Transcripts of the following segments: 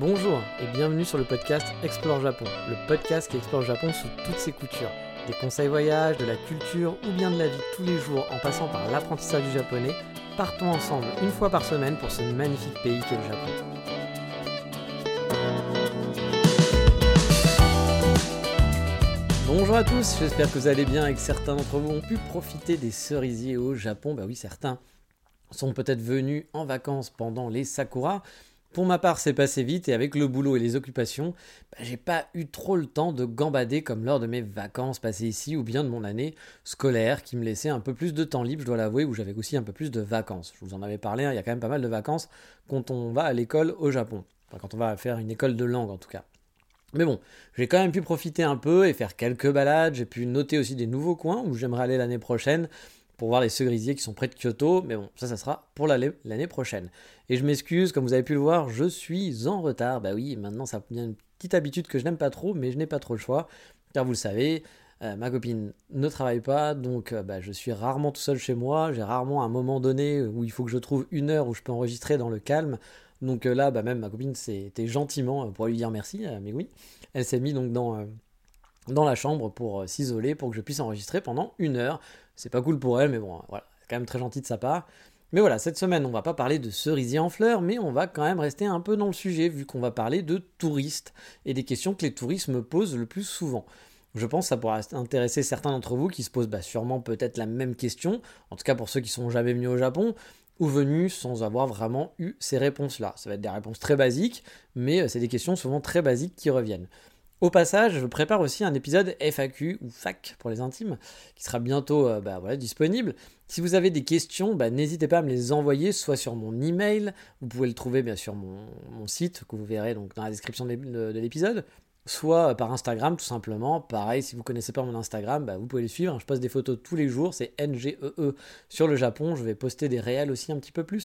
Bonjour et bienvenue sur le podcast Explore Japon, le podcast qui explore Japon sous toutes ses coutures. Des conseils voyage, de la culture ou bien de la vie tous les jours en passant par l'apprentissage du japonais, partons ensemble une fois par semaine pour ce magnifique pays qu'est le Japon. Bonjour à tous, j'espère que vous allez bien et que certains d'entre vous ont pu profiter des cerisiers au Japon. Bah oui, certains sont peut-être venus en vacances pendant les sakura. Pour ma part, c'est passé vite et avec le boulot et les occupations, bah, j'ai pas eu trop le temps de gambader comme lors de mes vacances passées ici ou bien de mon année scolaire qui me laissait un peu plus de temps libre, je dois l'avouer, où j'avais aussi un peu plus de vacances. Je vous en avais parlé, hein, il y a quand même pas mal de vacances quand on va à l'école au Japon. Enfin, quand on va faire une école de langue en tout cas. Mais bon, j'ai quand même pu profiter un peu et faire quelques balades. J'ai pu noter aussi des nouveaux coins où j'aimerais aller l'année prochaine pour voir les cerisiers qui sont près de Kyoto. Mais bon, ça, ça sera pour l'année prochaine. Et je m'excuse, comme vous avez pu le voir, je suis en retard. Bah oui, maintenant ça devient une petite habitude que je n'aime pas trop, mais je n'ai pas trop le choix. Car vous le savez, euh, ma copine ne travaille pas, donc euh, bah, je suis rarement tout seul chez moi. J'ai rarement un moment donné où il faut que je trouve une heure où je peux enregistrer dans le calme. Donc euh, là, bah, même ma copine c'était gentiment pour lui dire merci, mais oui, elle s'est mise donc dans, dans la chambre pour s'isoler, pour que je puisse enregistrer pendant une heure. C'est pas cool pour elle, mais bon, voilà, c'est quand même très gentil de sa part. Mais voilà, cette semaine, on va pas parler de cerisier en fleurs, mais on va quand même rester un peu dans le sujet, vu qu'on va parler de touristes et des questions que les touristes me posent le plus souvent. Je pense que ça pourra intéresser certains d'entre vous qui se posent bah, sûrement peut-être la même question, en tout cas pour ceux qui sont jamais venus au Japon, ou venus sans avoir vraiment eu ces réponses-là. Ça va être des réponses très basiques, mais euh, c'est des questions souvent très basiques qui reviennent. Au passage, je prépare aussi un épisode FAQ ou FAC pour les intimes, qui sera bientôt euh, bah, disponible. Si vous avez des questions, bah, n'hésitez pas à me les envoyer, soit sur mon email, vous pouvez le trouver bien sûr mon, mon site, que vous verrez donc dans la description de l'épisode, soit par Instagram tout simplement. Pareil, si vous ne connaissez pas mon Instagram, bah, vous pouvez le suivre. Je poste des photos tous les jours, c'est NGEE -E sur le Japon. Je vais poster des réels aussi un petit peu plus.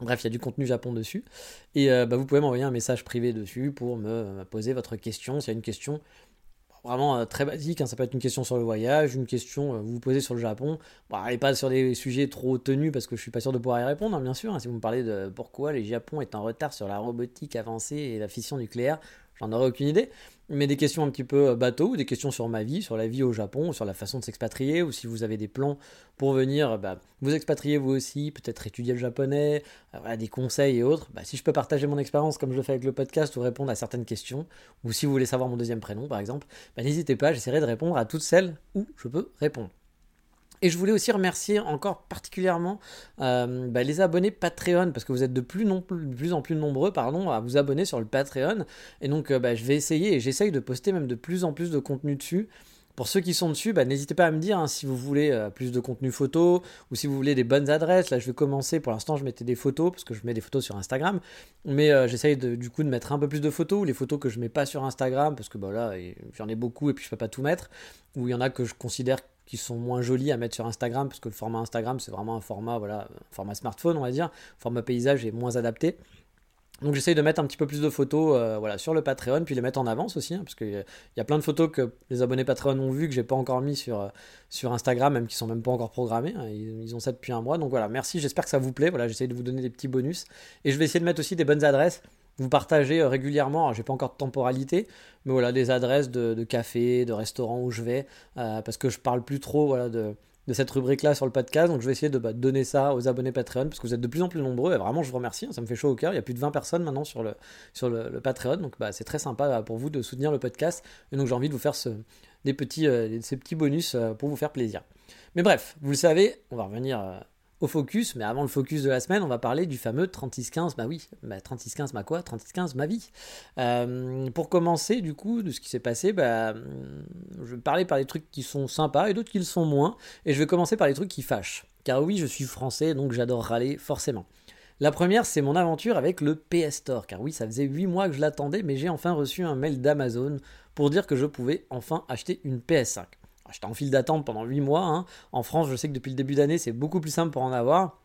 Bref, il y a du contenu Japon dessus. Et euh, bah, vous pouvez m'envoyer un message privé dessus pour me, poser votre question. S'il y a une question vraiment euh, très basique, hein, ça peut être une question sur le voyage, une question euh, vous vous posez sur le Japon. Bon, allez pas sur des sujets trop tenus parce que je suis pas sûr de pouvoir y répondre, hein, bien sûr. Hein. si vous me parlez de pourquoi le Japon est en retard sur la robotique avancée et la fission nucléaire, j'en aurais aucune idée mais des questions un petit peu euh, bateau, ou des questions sur ma vie, sur la vie au Japon, sur la façon de s'expatrier, ou si vous avez des plans pour venir bah, vous expatrier vous aussi, peut-être étudier le japonais, euh, des conseils et autres, bah, si je peux partager mon expérience comme je le fais avec le podcast ou répondre à certaines questions, ou si vous voulez savoir mon deuxième prénom par exemple, bah, n'hésitez pas, j'essaierai de répondre à toutes celles où je peux répondre. Et je voulais aussi remercier encore particulièrement euh, bah, les abonnés Patreon, parce que vous êtes de plus, en plus nombreux pardon, à vous abonner sur le Patreon. Et donc euh, bah, je vais essayer, et j'essaye de poster même de plus en plus de contenu dessus. Pour ceux qui sont dessus, bah, n'hésitez pas à me dire hein, si vous voulez euh, plus de contenu photo ou si vous voulez des bonnes adresses. Là, je vais commencer. Pour l'instant, je mettais des photos parce que je mets des photos sur Instagram. Mais j'essaye du coup de mettre un peu plus de photos. Les photos que je mets pas sur Instagram parce que bah, là, j'en ai beaucoup et puis je peux pas tout mettre. Ou il y en a que je considère qui sont moins jolis à mettre sur Instagram, parce que le format Instagram, c'est vraiment un format, voilà, format smartphone, on va dire. Format paysage est moins adapté. Donc j'essaye de mettre un petit peu plus de photos euh, voilà, sur le Patreon, puis les mettre en avance aussi, hein, parce qu'il y, a plein de photos que les abonnés Patreon ont vues que j'ai pas encore mis sur, euh, sur Instagram, même qui sont même pas encore programmées. Hein. ils, ont ça depuis un mois. Donc voilà, merci, j'espère que ça vous plaît. Voilà, j'essaye de vous donner des petits bonus. Et je vais essayer de mettre aussi des bonnes adresses vous partagez euh, régulièrement, j'ai pas encore de temporalité, mais voilà, des adresses de, de cafés, de restaurants où je vais, euh, parce que je parle plus trop de, de cette rubrique-là sur le podcast, donc je vais essayer de bah, donner ça aux abonnés Patreon, parce que vous êtes de plus en plus nombreux, et vraiment je vous remercie, hein, ça me fait chaud au cœur, il y a plus de 20 personnes maintenant sur le, Patreon, donc bah, c'est très sympa bah, pour vous de soutenir le podcast, et donc j'ai envie de vous faire des petits, euh, ces petits bonus pour vous faire plaisir. Mais bref, vous le savez, on va revenir au focus, mais avant le focus de la semaine, on va parler du fameux 3615, bah oui, bah 3615, ma quoi 3615, ma vie. Euh, pour commencer, du coup, de ce qui s'est passé, bah, je vais parler par les trucs qui sont sympas et d'autres qui le sont moins, et je vais commencer par les trucs qui fâchent. car oui, je suis français, donc j'adore râler forcément. La première, c'est mon aventure avec le PS Store, car oui, ça faisait 8 mois que je l'attendais, mais j'ai enfin reçu un mail d'Amazon pour dire que je pouvais enfin acheter une PS5. J'étais en file d'attente pendant 8 mois. hein. En France, je sais que depuis le début d'année, c'est beaucoup plus simple pour en avoir.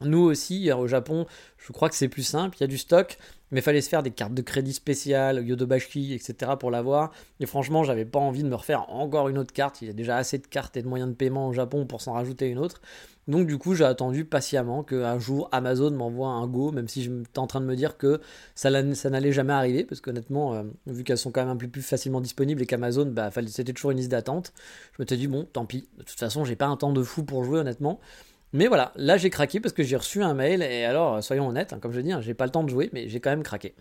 Nous aussi, au Japon, je crois que c'est plus simple. Il y a du stock, mais fallait se faire des cartes de crédit spéciales, Yodobashi, etc. pour l'avoir. Et franchement, j'avais pas envie de me refaire encore une autre carte. Il y a déjà assez de cartes et de moyens de paiement au Japon pour s'en rajouter une autre. Donc du coup, j'ai attendu patiemment qu'un jour Amazon m'envoie un go, même si j'étais en train de me dire que ça, ça n'allait jamais arriver, parce qu'honnêtement, euh, vu qu'elles sont quand même un peu plus facilement disponibles et qu'Amazon, bah, c'était toujours une liste d'attente, je me suis dit, bon, tant pis, de toute façon, j'ai pas un temps de fou pour jouer, honnêtement. Mais voilà, là j'ai craqué parce que j'ai reçu un mail, et alors, euh, soyons honnêtes, hein, comme je dis, hein, j'ai pas le temps de jouer, mais j'ai quand même craqué.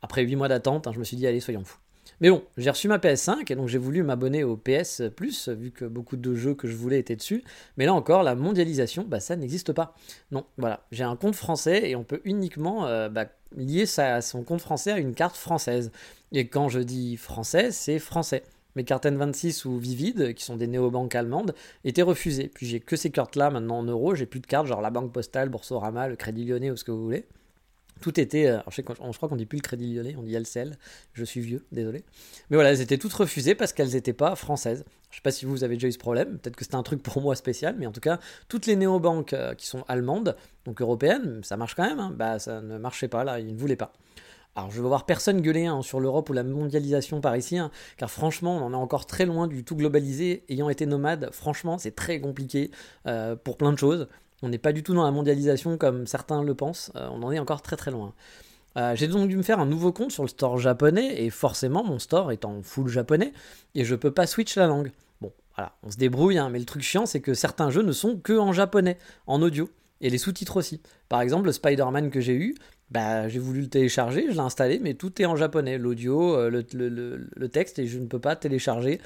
Après 8 mois d'attente, hein, je me suis dit, allez, soyons fous. Mais bon, j'ai reçu ma PS5 et donc j'ai voulu m'abonner au PS Plus, vu que beaucoup de jeux que je voulais étaient dessus. Mais là encore, la mondialisation, bah, ça n'existe pas. Non, voilà, j'ai un compte français et on peut uniquement euh, bah, lier son compte français à une carte française. Et quand je dis français, c'est français. Mes cartes N26 ou Vivid, qui sont des néobanques allemandes, étaient refusées. Puis j'ai que ces cartes-là maintenant en euros, j'ai plus de cartes, genre la Banque Postale, Boursorama, le Crédit Lyonnais ou ce que vous voulez. Tout était. euh, je, crois qu'on dit plus le Crédit Lyonnais, on dit LCL. Je suis vieux, désolé. Mais voilà, elles étaient toutes refusées parce qu'elles n'étaient pas françaises. Je sais pas si vous avez déjà eu ce problème, peut-être que c'était un truc pour moi spécial, mais en tout cas, toutes les néobanques euh, qui sont allemandes, donc européennes, ça marche quand même, hein, bah ça ne marchait pas là, ils ne voulaient pas. Alors je veux voir personne gueuler hein, sur l'Europe ou la mondialisation par ici, hein, car franchement on en est encore très loin du tout globalisé. Ayant été nomade, franchement c'est très compliqué euh, pour plein de choses. On n'est pas du tout dans la mondialisation comme certains le pensent, euh, on en est encore très très loin. Euh, J'ai donc dû me faire un nouveau compte sur le store japonais, et forcément mon store est en full japonais, et je peux pas switch la langue. Bon, voilà, on se débrouille, hein, mais le truc chiant c'est que certains jeux ne sont que en japonais, en audio, et les sous-titres aussi. Par exemple, le Spider-Man que j'ai eu, bah, j'ai voulu le télécharger, je l'ai installé, mais tout est en japonais, l'audio, euh, le, le- le- texte, et je ne peux pas télécharger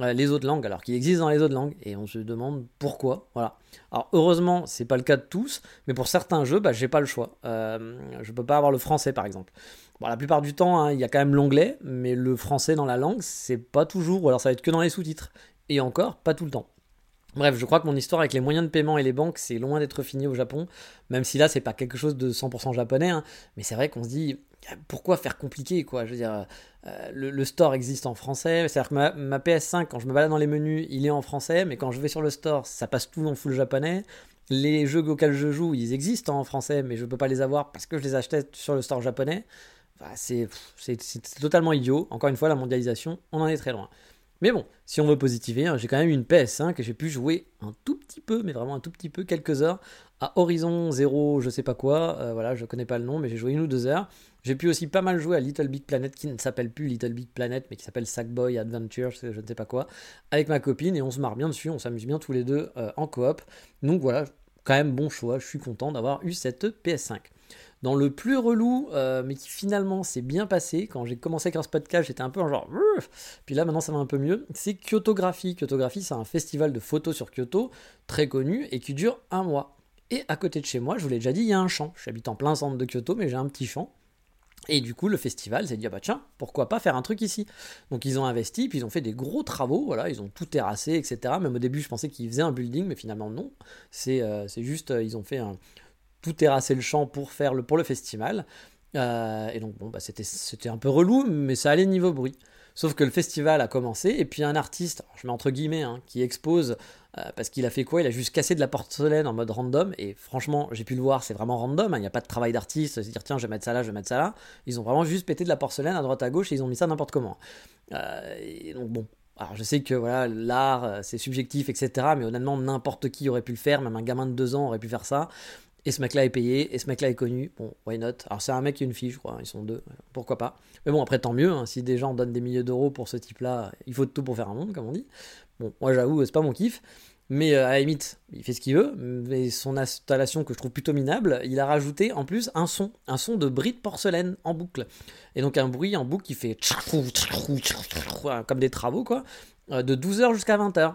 euh, les autres langues, alors qu'il existe dans les autres langues, et on se demande pourquoi. Voilà. Alors heureusement, c'est pas le cas de tous, mais pour certains jeux, bah, j'ai pas le choix. Euh, je peux pas avoir le français, par exemple. Bon, la plupart du temps, hein, il y a quand même l'anglais, mais le français dans la langue, c'est pas toujours, ou alors ça va être que dans les sous-titres, et encore, pas tout le temps. Bref, je crois que mon histoire avec les moyens de paiement et les banques, c'est loin d'être fini au Japon, même si là, c'est pas quelque chose de 100% japonais, hein, mais c'est vrai qu'on se dit, pourquoi faire compliqué, quoi Je veux dire, euh, le, store existe en français, c'est-à-dire que ma, ma PS5, quand je me balade dans les menus, il est en français, mais quand je vais sur le store, ça passe tout en full japonais. Les jeux auxquels je joue, ils existent en français, mais je peux pas les avoir parce que je les achetais sur le store japonais. C'est- c'est totalement idiot. Encore une fois, la mondialisation, on en est très loin. Mais bon, si on veut positiver, hein, j'ai quand même une PS5 et j'ai pu jouer un tout petit peu, mais vraiment un tout petit peu, quelques heures à Horizon Zero, je sais pas quoi. Euh, voilà, je connais pas le nom, mais j'ai joué une ou deux heures. J'ai pu aussi pas mal jouer à Little Big Planet, qui ne s'appelle plus Little Big Planet, mais qui s'appelle Sackboy Adventure, je ne sais pas quoi, avec ma copine et on se marre bien dessus, on s'amuse bien tous les deux euh, en coop. Donc voilà, quand même bon choix, je suis content d'avoir eu cette PS5. Dans le plus relou, euh, mais qui finalement s'est bien passé, quand j'ai commencé à écrire ce podcast, j'étais un peu en genre. Puis là maintenant ça va un peu mieux. C'est Kyotographie. Kyotographie, c'est un festival de photos sur Kyoto, très connu, et qui dure un mois. Et à côté de chez moi, je vous l'ai déjà dit, il y a un champ. J'habite en plein centre de Kyoto, mais j'ai un petit champ. Et du coup, le festival s'est dit, ah bah tiens, pourquoi pas faire un truc ici? Donc ils ont investi, puis ils ont fait des gros travaux, voilà, ils ont tout terrassé, etc. Même au début, je pensais qu'ils faisaient un building, mais finalement non. C'est euh, juste, euh, ils ont fait un, tout terrasser le champ pour faire le, pour le festival. Euh, et donc bon, bah, c'était un peu relou, mais ça allait niveau bruit. Sauf que le festival a commencé, et puis un artiste, je mets entre guillemets, hein, qui expose, euh, parce qu'il a fait quoi? Il a juste cassé de la porcelaine en mode random, et franchement, j'ai pu le voir, c'est vraiment random, hein, il n'y a pas de travail d'artiste, se dire tiens, je vais mettre ça là, je vais mettre ça là. Ils ont vraiment juste pété de la porcelaine à droite à gauche, et ils ont mis ça n'importe comment. Euh, et donc bon, alors je sais que voilà, l'art, c'est subjectif, etc., mais honnêtement, n'importe qui aurait pu le faire, même un gamin de 2 ans aurait pu faire ça. Et ce mec-là est payé, et ce mec-là est connu. Bon, why not? Alors c'est un mec et une fille, je crois, ils sont deux, pourquoi pas. Mais bon, après, tant mieux, hein, si des gens donnent des milliers d'euros pour ce type-là, il faut de tout pour faire un monde, comme on dit. Bon, moi j'avoue, c'est pas mon kiff. Mais euh, à la il fait ce qu'il veut. Mais son installation que je trouve plutôt minable, il a rajouté en plus un son, un son de bris de porcelaine en boucle. Et donc un bruit en boucle qui fait comme des travaux, quoi, euh, de 12h jusqu'à 20h.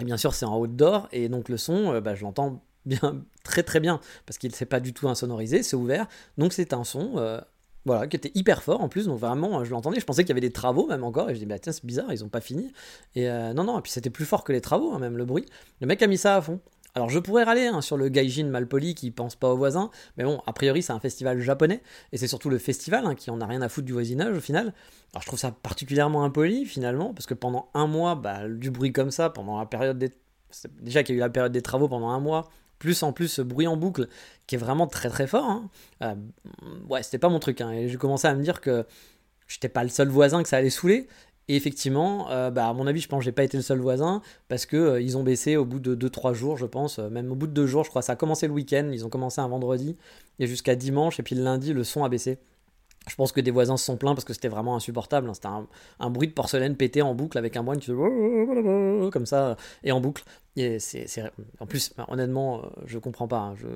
Et bien sûr, c'est en outdoor, et donc le son, euh, bah, je l'entends bien, très très bien, parce qu'il ne s'est pas du tout insonorisé, c'est ouvert. Donc c'est un son euh, voilà, qui était hyper fort en plus, donc vraiment, je l'entendais, je pensais qu'il y avait des travaux même encore, et je dis, bah tiens, c'est bizarre, ils ont pas fini. Et euh, non, non, et puis c'était plus fort que les travaux, hein, même le bruit. Le mec a mis ça à fond. Alors je pourrais râler hein, sur le gaijin malpoli qui pense pas aux voisins, mais bon, a priori c'est un festival japonais, et c'est surtout le festival hein, qui en a rien à foutre du voisinage au final. Alors je trouve ça particulièrement impoli finalement, parce que pendant un mois, bah, du bruit comme ça, pendant la période des... Déjà qu'il y a eu la période des travaux pendant un mois, plus en plus ce bruit en boucle qui est vraiment très très fort. Hein. Euh, ouais, c'était pas mon truc. et j'ai commencé à me dire que j'étais pas le seul voisin que ça allait saouler. Et effectivement, euh, bah, à mon avis, je pense que j'ai pas été le seul voisin parce que euh, ils ont baissé au bout de 2-3 jours, je pense, même au bout de 2 jours, je crois. Ça a commencé le week-end, ils ont commencé un vendredi et jusqu'à dimanche, et puis le lundi, le son a baissé. Je pense que des voisins se sont plaints parce que c'était vraiment insupportable. Hein. C'était un, bruit de porcelaine pété en boucle avec un moine qui fait comme ça et en boucle. Et c'est, en plus, honnêtement, je comprends pas. Hein. Je,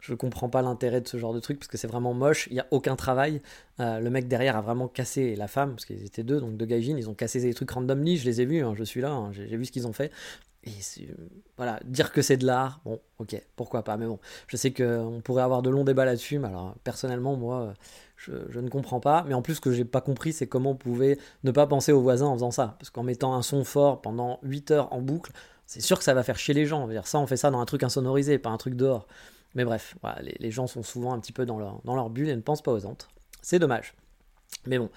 je comprends pas l'intérêt de ce genre de truc parce que c'est vraiment moche. Il y a aucun travail. le mec derrière a vraiment cassé la femme parce qu'ils étaient deux, donc deux gaijins. Ils ont cassé des trucs randomly. Je les ai vus. Hein. je suis là. j'ai, vu ce qu'ils ont fait. Et voilà, dire que c'est de l'art, bon, ok, pourquoi pas. Mais bon, je sais qu'on pourrait avoir de longs débats là-dessus. Mais alors, personnellement, moi je, ne comprends pas. Mais en plus, ce que j'ai pas compris, c'est comment on pouvait ne pas penser aux voisins en faisant ça. Parce qu'en mettant un son fort pendant 8 heures en boucle, c'est sûr que ça va faire chier les gens. Dire, ça, on fait ça dans un truc insonorisé, pas un truc dehors. Mais bref, les, gens sont souvent un petit peu dans leur, dans leur bulle et ne pensent pas aux autres. C'est dommage. Mais bon,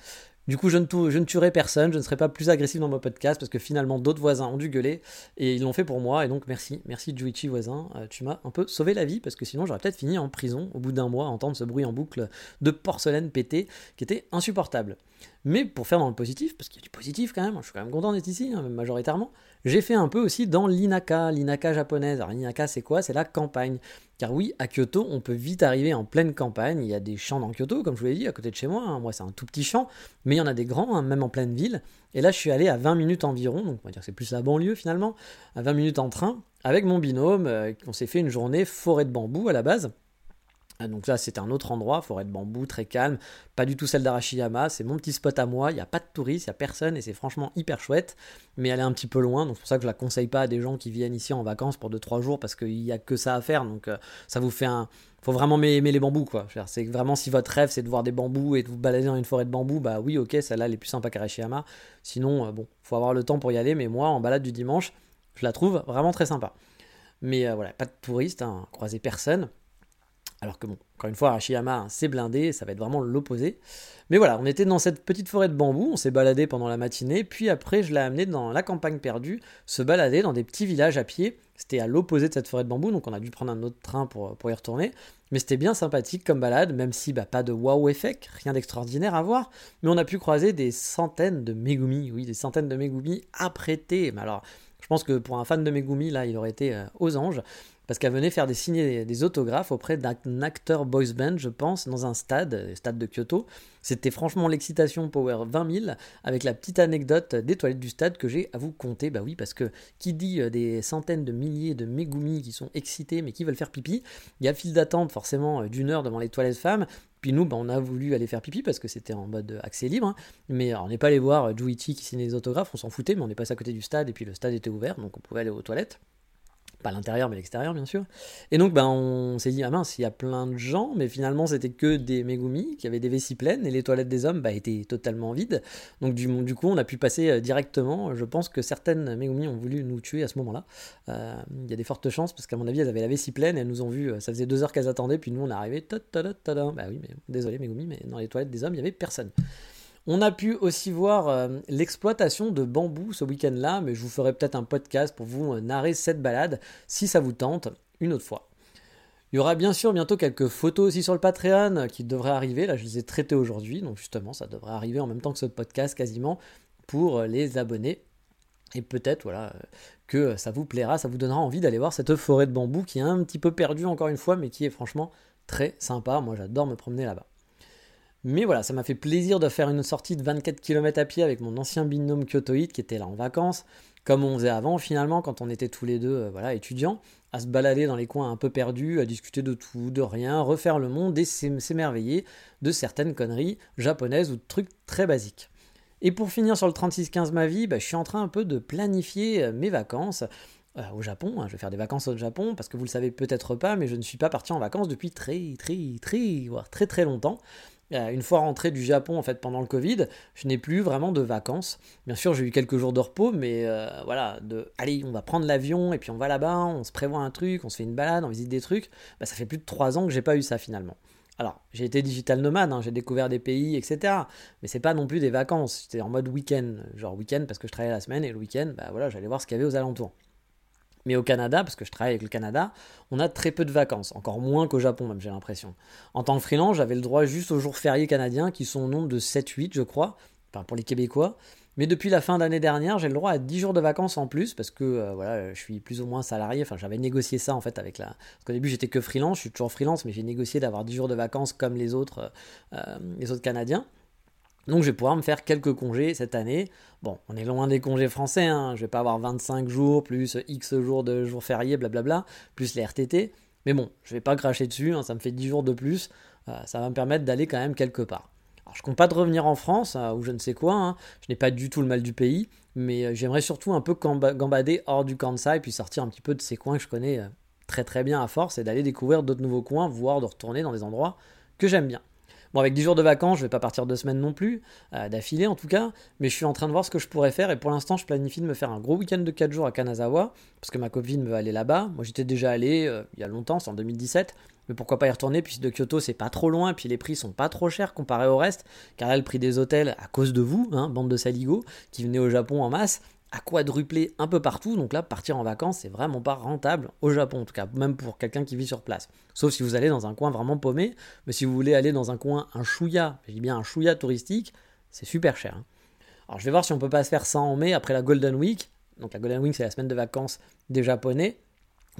du coup, je ne, je tuerai personne, je ne serai pas plus agressif dans mon podcast parce que finalement d'autres voisins ont dû gueuler et ils l'ont fait pour moi. Et donc merci, merci Juichi voisin, euh, tu m'as un peu sauvé la vie parce que sinon j'aurais peut-être fini en prison au bout d'un mois à entendre ce bruit en boucle de porcelaine pété qui était insupportable. Mais pour faire dans le positif, parce qu'il y a du positif quand même, je suis quand même content d'être ici, hein, majoritairement, j'ai fait un peu aussi dans l'inaka, l'inaka japonaise. Alors l'inaka c'est quoi? C'est la campagne. Car oui, à Kyoto, on peut vite arriver en pleine campagne. Il y a des champs dans Kyoto, comme je vous l'ai dit, à côté de chez moi. Hein. Moi, c'est un tout petit champ, mais il y en a des grands, hein, même en pleine ville. Et là, je suis allé à 20 minutes environ, donc on va dire que c'est plus la banlieue finalement, à 20 minutes en train, avec mon binôme. Euh, on s'est fait une journée forêt de bambou à la base. Ah, donc là, c'était un autre endroit, forêt de bambou, très calme, pas du tout celle d'Arashiyama, c'est mon petit spot à moi, il n'y a pas de touristes, il n'y a personne et c'est franchement hyper chouette, mais elle est un petit peu loin, donc c'est pour ça que je la conseille pas à des gens qui viennent ici en vacances pour 2-3 jours parce qu'il n'y a que ça à faire, donc euh, ça vous fait un... Faut vraiment aimer les bambous quoi. C'est vraiment si votre rêve c'est de voir des bambous et de vous balader dans une forêt de bambous, bah oui ok, celle-là elle est plus sympa qu'Arashiyama. Sinon, euh, bon, faut avoir le temps pour y aller, mais moi en balade du dimanche, je la trouve vraiment très sympa. Mais euh, voilà, pas de touristes, hein, croiser personne. Alors que bon, encore une fois, Arashiyama, c'est blindé, ça va être vraiment l'opposé. Mais voilà, on était dans cette petite forêt de bambou, on s'est baladé pendant la matinée, puis après je l'ai amené dans la campagne perdue, se balader dans des petits villages à pied. C'était à l'opposé de cette forêt de bambou, donc on a dû prendre un autre train pour, pour y retourner. Mais c'était bien sympathique comme balade, même si bah, pas de wow effect, rien d'extraordinaire à voir. Mais on a pu croiser des centaines de Megumi, oui, des centaines de Megumi apprêtés. Mais alors, je pense que pour un fan de Megumi, là, il aurait été euh, aux anges parce qu'elle venait faire des signer des, autographes auprès d'un acteur boys band, je pense, dans un stade, le stade de Kyoto. C'était franchement l'excitation Power 20 000, avec la petite anecdote des toilettes du stade que j'ai à vous conter. Bah oui, parce que qui dit euh, des centaines de milliers de Megumi qui sont excités mais qui veulent faire pipi, il y a file d'attente forcément euh, d'une heure devant les toilettes femmes. Puis nous, bah, on a voulu aller faire pipi parce que c'était en mode accès libre. Hein. Mais on n'est pas allé voir euh, Juichi qui signait les autographes, on s'en foutait, mais on est passé à côté du stade et puis le stade était ouvert, donc on pouvait aller aux toilettes pas l'intérieur mais l'extérieur bien sûr. Et donc ben, on s'est dit, ah mince, il y a plein de gens, mais finalement c'était que des Megumi qui avaient des vessies pleines et les toilettes des hommes bah, étaient totalement vides. Donc du, du, coup on a pu passer euh, directement, je pense que certaines Megumi ont voulu nous tuer à ce moment-là. Euh, il y a des fortes chances parce qu'à mon avis elles avaient la vessie pleine elles nous ont vu, euh, ça faisait deux heures qu'elles attendaient, puis nous on est arrivé, bah oui mais désolé Megumi, mais dans les toilettes des hommes il y avait personne. On a pu aussi voir euh, l'exploitation de bambou ce week-end-là, mais je vous ferai peut-être un podcast pour vous euh, narrer cette balade si ça vous tente une autre fois. Il y aura bien sûr bientôt quelques photos aussi sur le Patreon euh, qui devraient arriver. Là, je les ai traitées aujourd'hui, donc justement, ça devrait arriver en même temps que ce podcast quasiment pour les abonnés. Et peut-être voilà que ça vous plaira, ça vous donnera envie d'aller voir cette forêt de bambou qui est un petit peu perdue encore une fois, mais qui est franchement très sympa. Moi, j'adore me promener là-bas. Mais voilà, ça m'a fait plaisir de faire une sortie de 24 km à pied avec mon ancien binôme kyotoïde qui était là en vacances, comme on faisait avant finalement quand on était tous les deux euh, voilà, étudiants, à se balader dans les coins un peu perdus, à discuter de tout, de rien, refaire le monde et s'émerveiller de certaines conneries japonaises ou de trucs très basiques. Et pour finir sur le 36-15 ma vie, bah, je suis en train un peu de planifier euh, mes vacances euh, au Japon. Hein. je vais faire des vacances au Japon parce que vous le savez peut-être pas, mais je ne suis pas parti en vacances depuis très très très voire très très longtemps. Une fois rentré du Japon en fait pendant le Covid, je n'ai plus vraiment de vacances. Bien sûr, j'ai eu quelques jours de repos, mais euh, voilà, de allez, on va prendre l'avion et puis on va là-bas, on se prévoit un truc, on se fait une balade, on visite des trucs. Bah, ça fait plus de trois ans que j'ai pas eu ça finalement. Alors, j'ai été digital nomade, hein, j'ai découvert des pays, etc. Mais c'est pas non plus des vacances. C'était en mode week-end, genre week-end parce que je travaillais la semaine et le week-end, bah voilà, j'allais voir ce qu'il y avait aux alentours. Mais au Canada, parce que je travaille avec le Canada, on a très peu de vacances, encore moins qu'au Japon même j'ai l'impression. En tant que freelance, j'avais le droit juste aux jours fériés canadiens qui sont au nombre de 7-8 je crois, enfin pour les Québécois. Mais depuis la fin d'année dernière, j'ai le droit à 10 jours de vacances en plus parce que euh, voilà, je suis plus ou moins salarié. Enfin, j'avais négocié ça en fait avec la. Parce qu'au début, j'étais que freelance, je suis toujours freelance, mais j'ai négocié d'avoir 10 jours de vacances comme les autres, euh, euh, les autres Canadiens. Donc je vais pouvoir me faire quelques congés cette année. Bon, on est loin des congés français, hein. je vais pas avoir 25 jours plus X jours de jours fériés, blablabla, plus les RTT. Mais bon, je vais pas cracher dessus, hein. ça me fait 10 jours de plus, euh, ça va me permettre d'aller quand même quelque part. Alors je compte pas de revenir en France, euh, ou je ne sais quoi, hein. je n'ai pas du tout le mal du pays, mais euh, j'aimerais surtout un peu gambader hors du Kansai, puis sortir un petit peu de ces coins que je connais très très bien à force, et d'aller découvrir d'autres nouveaux coins, voire de retourner dans des endroits que j'aime bien. Bon, avec 10 jours de vacances, je vais pas partir deux semaines non plus, euh, d'affilée en tout cas, mais je suis en train de voir ce que je pourrais faire et pour l'instant, je planifie de me faire un gros week-end de 4 jours à Kanazawa parce que ma copine veut aller là-bas. Moi, j'étais déjà allé euh, il y a longtemps, c'est en 2017, mais pourquoi pas y retourner puisque de Kyoto, c'est pas trop loin et puis les prix sont pas trop chers comparé au reste, car là, le prix des hôtels, à cause de vous, hein, bande de saligots, qui venez au Japon en masse, à quadrupler un peu partout. Donc là, partir en vacances, c'est vraiment pas rentable au Japon, en tout cas, même pour quelqu'un qui vit sur place. Sauf si vous allez dans un coin vraiment paumé. Mais si vous voulez aller dans un coin, un chouïa, je dis bien un chouïa touristique, c'est super cher. Hein. Alors je vais voir si on peut pas se faire ça en mai après la Golden Week. Donc la Golden Week, c'est la semaine de vacances des Japonais.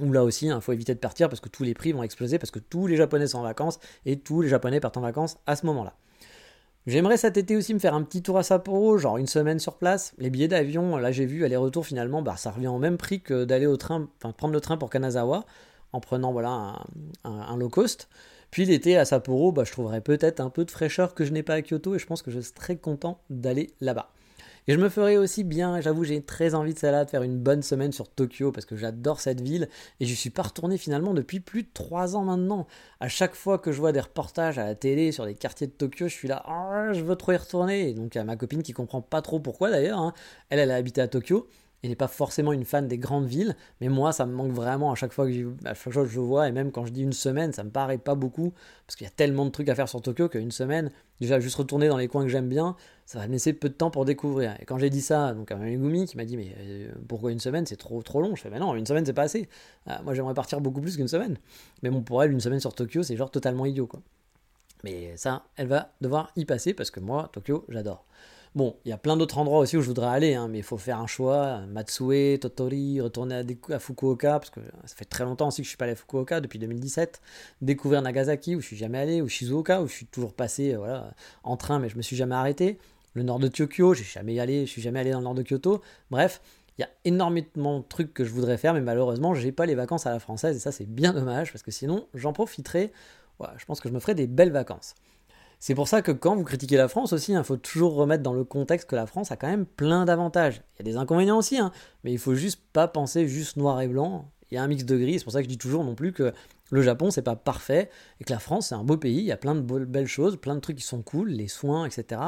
Où là aussi, il hein, faut éviter de partir parce que tous les prix vont exploser, parce que tous les Japonais sont en vacances et tous les Japonais partent en vacances à ce moment-là. J'aimerais cet été aussi me faire un petit tour à Sapporo, genre une semaine sur place. Les billets d'avion, là j'ai vu aller-retour finalement, bah, ça revient au même prix que d'aller au train, enfin prendre le train pour Kanazawa en prenant voilà un, low cost. Puis l'été à Sapporo, bah, je trouverais peut-être un peu de fraîcheur que je n'ai pas à Kyoto et je pense que je serais très content d'aller là-bas. Et je me ferai aussi bien, j'avoue, j'ai très envie de ça de faire une bonne semaine sur Tokyo parce que j'adore cette ville et je suis pas retourné finalement depuis plus de 3 ans maintenant. À chaque fois que je vois des reportages à la télé sur les quartiers de Tokyo, je suis là, oh, je veux trop y retourner. Et donc à ma copine qui comprend pas trop pourquoi d'ailleurs, hein. elle, elle a habité à Tokyo et n'est pas forcément une fan des grandes villes, mais moi ça me manque vraiment à chaque fois que, je vois, et même quand je dis une semaine, ça me paraît pas beaucoup, parce qu'il y a tellement de trucs à faire sur Tokyo qu'une semaine, déjà juste retourner dans les coins que j'aime bien, ça va me laisser peu de temps pour découvrir. Et quand j'ai dit ça, donc à Mamigumi qui m'a dit mais euh, pourquoi une semaine c'est trop trop long, je fais mais non une semaine c'est pas assez. Ah, moi j'aimerais partir beaucoup plus qu'une semaine. Mais bon pour elle une semaine sur Tokyo c'est genre totalement idiot quoi. Mais ça elle va devoir y passer parce que moi Tokyo j'adore. Bon, il y a plein d'autres endroits aussi où je voudrais aller, hein, mais il faut faire un choix. Matsue, Totori, retourner à, Fukuoka, parce que ça fait très longtemps aussi que je suis pas allé à Fukuoka, depuis 2017. Découvrir Nagasaki, où je suis jamais allé, ou Shizuoka, où je suis toujours passé euh, en train, mais je me suis jamais arrêté. Le nord de Tokyo, j'ai jamais allé, je suis jamais allé dans le nord de Kyoto. Bref, il y a énormément de trucs que je voudrais faire, mais malheureusement, j'ai pas les vacances à la française, et ça c'est bien dommage, parce que sinon, j'en profiterai. je pense que je me ferai des belles vacances. C'est pour ça que quand vous critiquez la France aussi, il faut toujours remettre dans le contexte que la France a quand même plein d'avantages. Il y a des inconvénients aussi, hein, mais il faut juste pas penser juste noir et blanc. Il y a un mix de gris, c'est pour ça que je dis toujours non plus que le Japon c'est pas parfait et que la France c'est un beau pays, il y a plein de belles choses, plein de trucs qui sont cool, les soins, etc.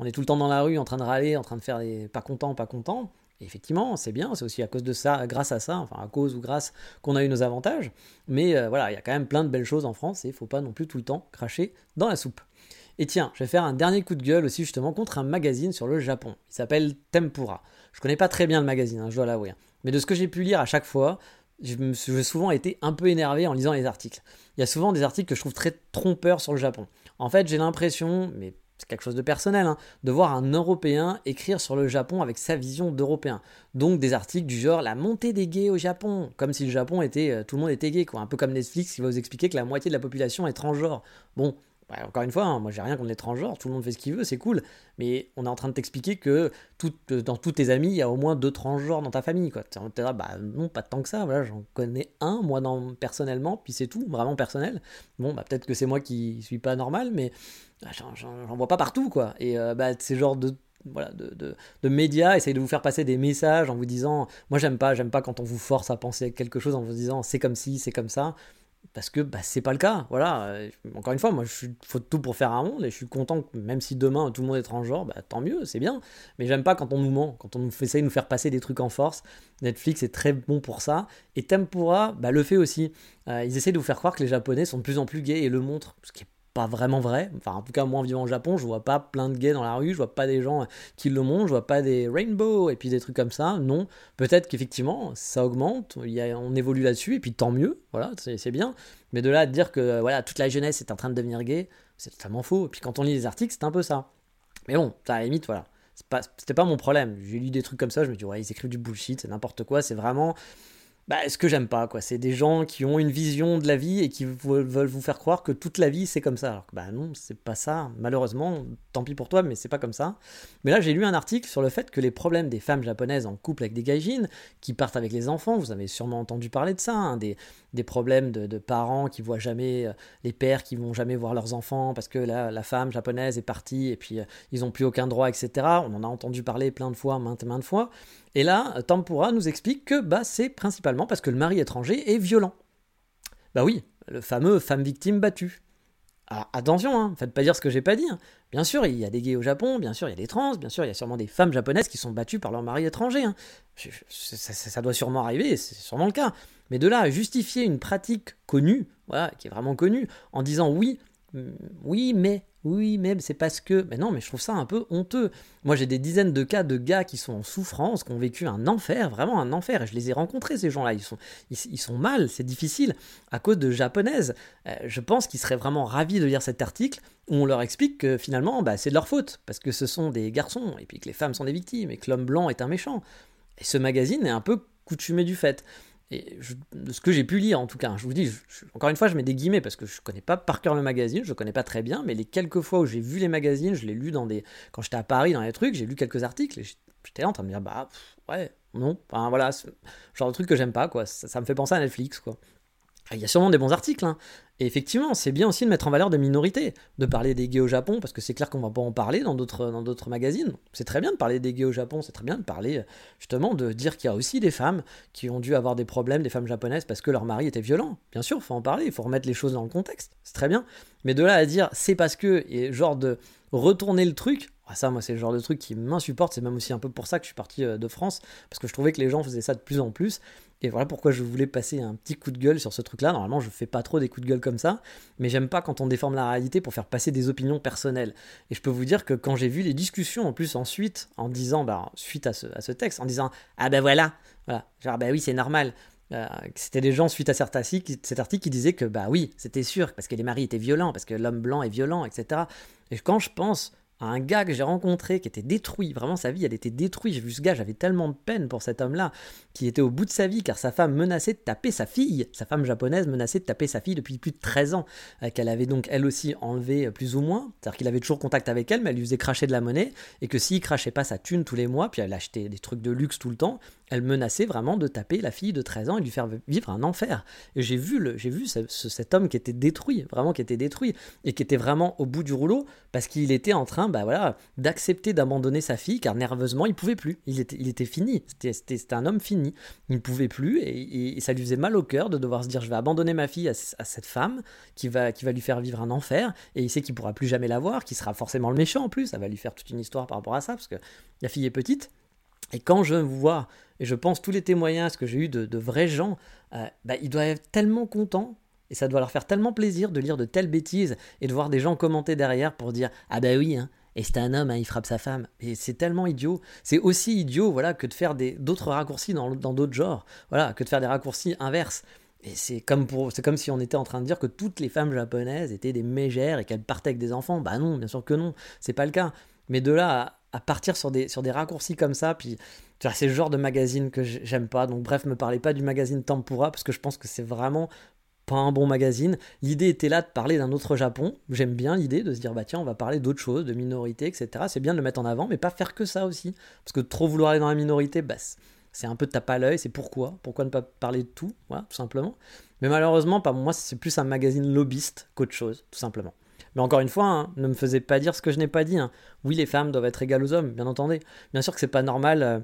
On est tout le temps dans la rue en train de râler, en train de faire des pas contents, pas contents. Effectivement, c'est bien, c'est aussi à cause de ça, grâce à ça, enfin à cause ou grâce qu'on a eu nos avantages. Mais euh, voilà, il y a quand même plein de belles choses en France et il faut pas non plus tout le temps cracher dans la soupe. Et tiens, je vais faire un dernier coup de gueule aussi justement contre un magazine sur le Japon. Il s'appelle Tempura. Je connais pas très bien le magazine, hein, je dois l'avouer. Mais de ce que j'ai pu lire à chaque fois, j'ai souvent été un peu énervé en lisant les articles. Il y a souvent des articles que je trouve très trompeurs sur le Japon. En fait, j'ai l'impression, mais c'est quelque chose de personnel, hein, de voir un Européen écrire sur le Japon avec sa vision d'Européen. Donc des articles du genre la montée des gays au Japon, comme si le Japon était, euh, tout le monde était gay, quoi. Un peu comme Netflix qui va vous expliquer que la moitié de la population est transgenre. Bon, encore une fois, hein, moi j'ai rien contre les transgenres, tout le monde fait ce qu'il veut, c'est cool, mais on est en train de t'expliquer que euh, dans tous tes amis, il y a au moins deux transgenres dans ta famille. Quoi. Là, bah non, pas tant que ça, voilà, j'en connais un, moi personnellement, puis c'est tout, vraiment personnel. Bon, bah peut-être que c'est moi qui suis pas normal, mais bah, j'en vois pas partout, quoi. Et euh, bah, ces genres de voilà, de, médias essayent de vous faire passer des messages en vous disant moi j'aime pas j'aime pas quand on vous force à penser quelque chose en vous disant c'est comme si c'est comme ça parce que bah, c'est pas le cas. Voilà. Euh, encore une fois, moi, je suis tout pour faire un monde et je suis content que même si demain tout le monde est transgenre, bah, tant mieux, c'est bien. Mais j'aime pas quand on nous ment, quand on essaye de nous faire passer des trucs en force. Netflix est très bon pour ça. Et Tempura bah, le fait aussi. Euh, ils essaient de vous faire croire que les Japonais sont de plus en plus gays et le montrent, ce qui pas vraiment vrai. Enfin, en tout cas, moi, en vivant au Japon, je vois pas plein de gays dans la rue, je vois pas des gens qui le montrent, je vois pas des rainbows et puis des trucs comme ça. Non, peut-être qu'effectivement, ça augmente, y a, on évolue là-dessus, et puis tant mieux, voilà, c'est bien. Mais de là à dire que voilà, toute la jeunesse est en train de devenir gay, c'est totalement faux. Et puis quand on lit les articles, c'est un peu ça. Mais bon, à la limite, voilà. C'était pas, pas mon problème. J'ai lu des trucs comme ça, je me dis, ouais, ils écrivent du bullshit, c'est n'importe quoi, c'est vraiment bah, ce que j'aime pas, quoi. C'est des gens qui ont une vision de la vie et qui veulent vous faire croire que toute la vie c'est comme ça. Alors que bah non, c'est pas ça. Malheureusement, tant pis pour toi, mais c'est pas comme ça. Mais là, j'ai lu un article sur le fait que les problèmes des femmes japonaises en couple avec des gaijins qui partent avec les enfants, vous avez sûrement entendu parler de ça, hein, des, des, problèmes de, parents qui voient jamais, euh, les pères qui vont jamais voir leurs enfants parce que la, femme japonaise est partie et puis euh, ils ont plus aucun droit, etc. On en a entendu parler plein de fois, maintes et maintes fois. Et là, Tempura nous explique que bah, c'est principalement parce que le mari étranger est violent. Bah oui, le fameux femme victime battue. Alors attention, hein, faites pas dire ce que j'ai pas dit. Hein. Bien sûr, il y a des gays au Japon, bien sûr, il y a des trans, bien sûr, il y a sûrement des femmes japonaises qui sont battues par leur mari étranger. Hein. Ça, doit sûrement arriver, c'est sûrement le cas. Mais de là justifier une pratique connue, voilà, qui est vraiment connue, en disant oui, mm, oui, mais oui, mais c'est parce que. Mais non, mais je trouve ça un peu honteux. Moi, j'ai des dizaines de cas de gars qui sont en souffrance, qui ont vécu un enfer, vraiment un enfer. Et je les ai rencontrés, ces gens-là. Ils sont, ils, mal, c'est difficile, à cause de japonaises. Euh, je pense qu'ils seraient vraiment ravis de lire cet article où on leur explique que finalement, bah, c'est de leur faute, parce que ce sont des garçons, et puis que les femmes sont des victimes, et que l'homme blanc est un méchant. Et ce magazine est un peu coutumé du fait et de ce que j'ai pu lire en tout cas, je vous dis, encore une fois, je mets des guillemets parce que je connais pas par cœur le magazine, je connais pas très bien, mais les quelques fois où j'ai vu les magazines, je l'ai lu dans des. Quand j'étais à Paris dans les trucs, j'ai lu quelques articles et j'étais en train de me dire, bah ouais, non, enfin voilà, genre de truc que j'aime pas, quoi. Ça, ça, me fait penser à Netflix, quoi. Il y a sûrement des bons articles, hein. Et effectivement, c'est bien aussi de mettre en valeur des minorités, de parler des gays au Japon, parce que c'est clair qu'on va pas en parler dans d'autres, magazines. C'est très bien de parler des gays au Japon, c'est très bien de parler justement de dire qu'il y a aussi des femmes qui ont dû avoir des problèmes, des femmes japonaises, parce que leur mari était violent. Bien sûr, faut en parler, il faut remettre les choses dans le contexte, c'est très bien. Mais de là à dire c'est parce que, et genre de retourner le truc, ah, ça, moi, c'est le genre de truc qui m'insupporte. C'est même aussi un peu pour ça que je suis parti euh, de France, parce que je trouvais que les gens faisaient ça de plus en plus. Et voilà pourquoi je voulais passer un petit coup de gueule sur ce truc-là. Normalement, je fais pas trop des coups de gueule comme ça, mais j'aime pas quand on déforme la réalité pour faire passer des opinions personnelles. Et je peux vous dire que quand j'ai vu les discussions en plus ensuite, en disant, bah, suite à ce, à ce texte, en disant, ah ben voilà, voilà, genre, bah oui, c'est normal. Euh, c'était des gens suite à cet article, qui disaient que bah oui, c'était sûr, parce que les maris étaient violents, parce que l'homme blanc est violent, etc. Et quand je pense un gars que j'ai rencontré qui était détruit, vraiment sa vie elle était détruite, j'ai vu ce gars, j'avais tellement de peine pour cet homme-là, qui était au bout de sa vie car sa femme menaçait de taper sa fille, sa femme japonaise menaçait de taper sa fille depuis plus de 13 ans, euh, qu'elle avait donc elle aussi enlevé euh, plus ou moins, c'est-à-dire qu'il avait toujours contact avec elle mais elle lui faisait cracher de la monnaie, et que s'il crachait pas sa thune tous les mois, puis elle achetait des trucs de luxe tout le temps, elle menaçait vraiment de taper la fille de 13 ans et lui faire vivre un enfer. Et j'ai vu, le, j'ai vu cet homme qui était détruit, vraiment qui était détruit, et qui était vraiment au bout du rouleau, parce qu'il était en train bah voilà, d'accepter d'abandonner sa fille, car nerveusement, il pouvait plus. Il était, il était fini. C'était, un homme fini. Il ne pouvait plus, et, ça lui faisait mal au cœur de devoir se dire, je vais abandonner ma fille à, cette femme qui va, qui va lui faire vivre un enfer, et il sait qu'il pourra plus jamais la voir, qu'il sera forcément le méchant en plus, ça va lui faire toute une histoire par rapport à ça, parce que la fille est petite. Et quand je vois, et je pense tous les témoignages que j'ai eu de, vrais gens, euh, bah, ils doivent être tellement contents, et ça doit leur faire tellement plaisir de lire de telles bêtises, et de voir des gens commenter derrière pour dire Ah bah oui, hein, et c'est un homme, hein, il frappe sa femme. Et c'est tellement idiot. C'est aussi idiot voilà, que de faire d'autres raccourcis dans d'autres genres, voilà, que de faire des raccourcis inverses. Et c'est comme, pour, c'est comme si on était en train de dire que toutes les femmes japonaises étaient des mégères et qu'elles partaient avec des enfants. Bah non, bien sûr que non, c'est pas le cas. Mais de là à, partir sur des, sur des raccourcis comme ça, puis c'est le genre de magazine que j'aime pas. Donc bref, me parlez pas du magazine Tempura, parce que je pense que c'est vraiment un bon magazine. L'idée était là de parler d'un autre Japon. J'aime bien l'idée de se dire, bah tiens, on va parler d'autres choses, de minorités, etc. C'est bien de le mettre en avant, mais pas faire que ça aussi. Parce que trop vouloir aller dans la minorité, bah, c'est un peu de tape à l'œil. C'est pourquoi? Pourquoi ne pas parler de tout? Tout simplement. Mais malheureusement, pour moi, c'est plus un magazine lobbyiste qu'autre chose, tout simplement. Mais encore une fois, hein, ne me faisais pas dire ce que je n'ai pas dit. Hein. Oui, les femmes doivent être égales aux hommes, bien entendu. Bien sûr que c'est pas normal. Euh,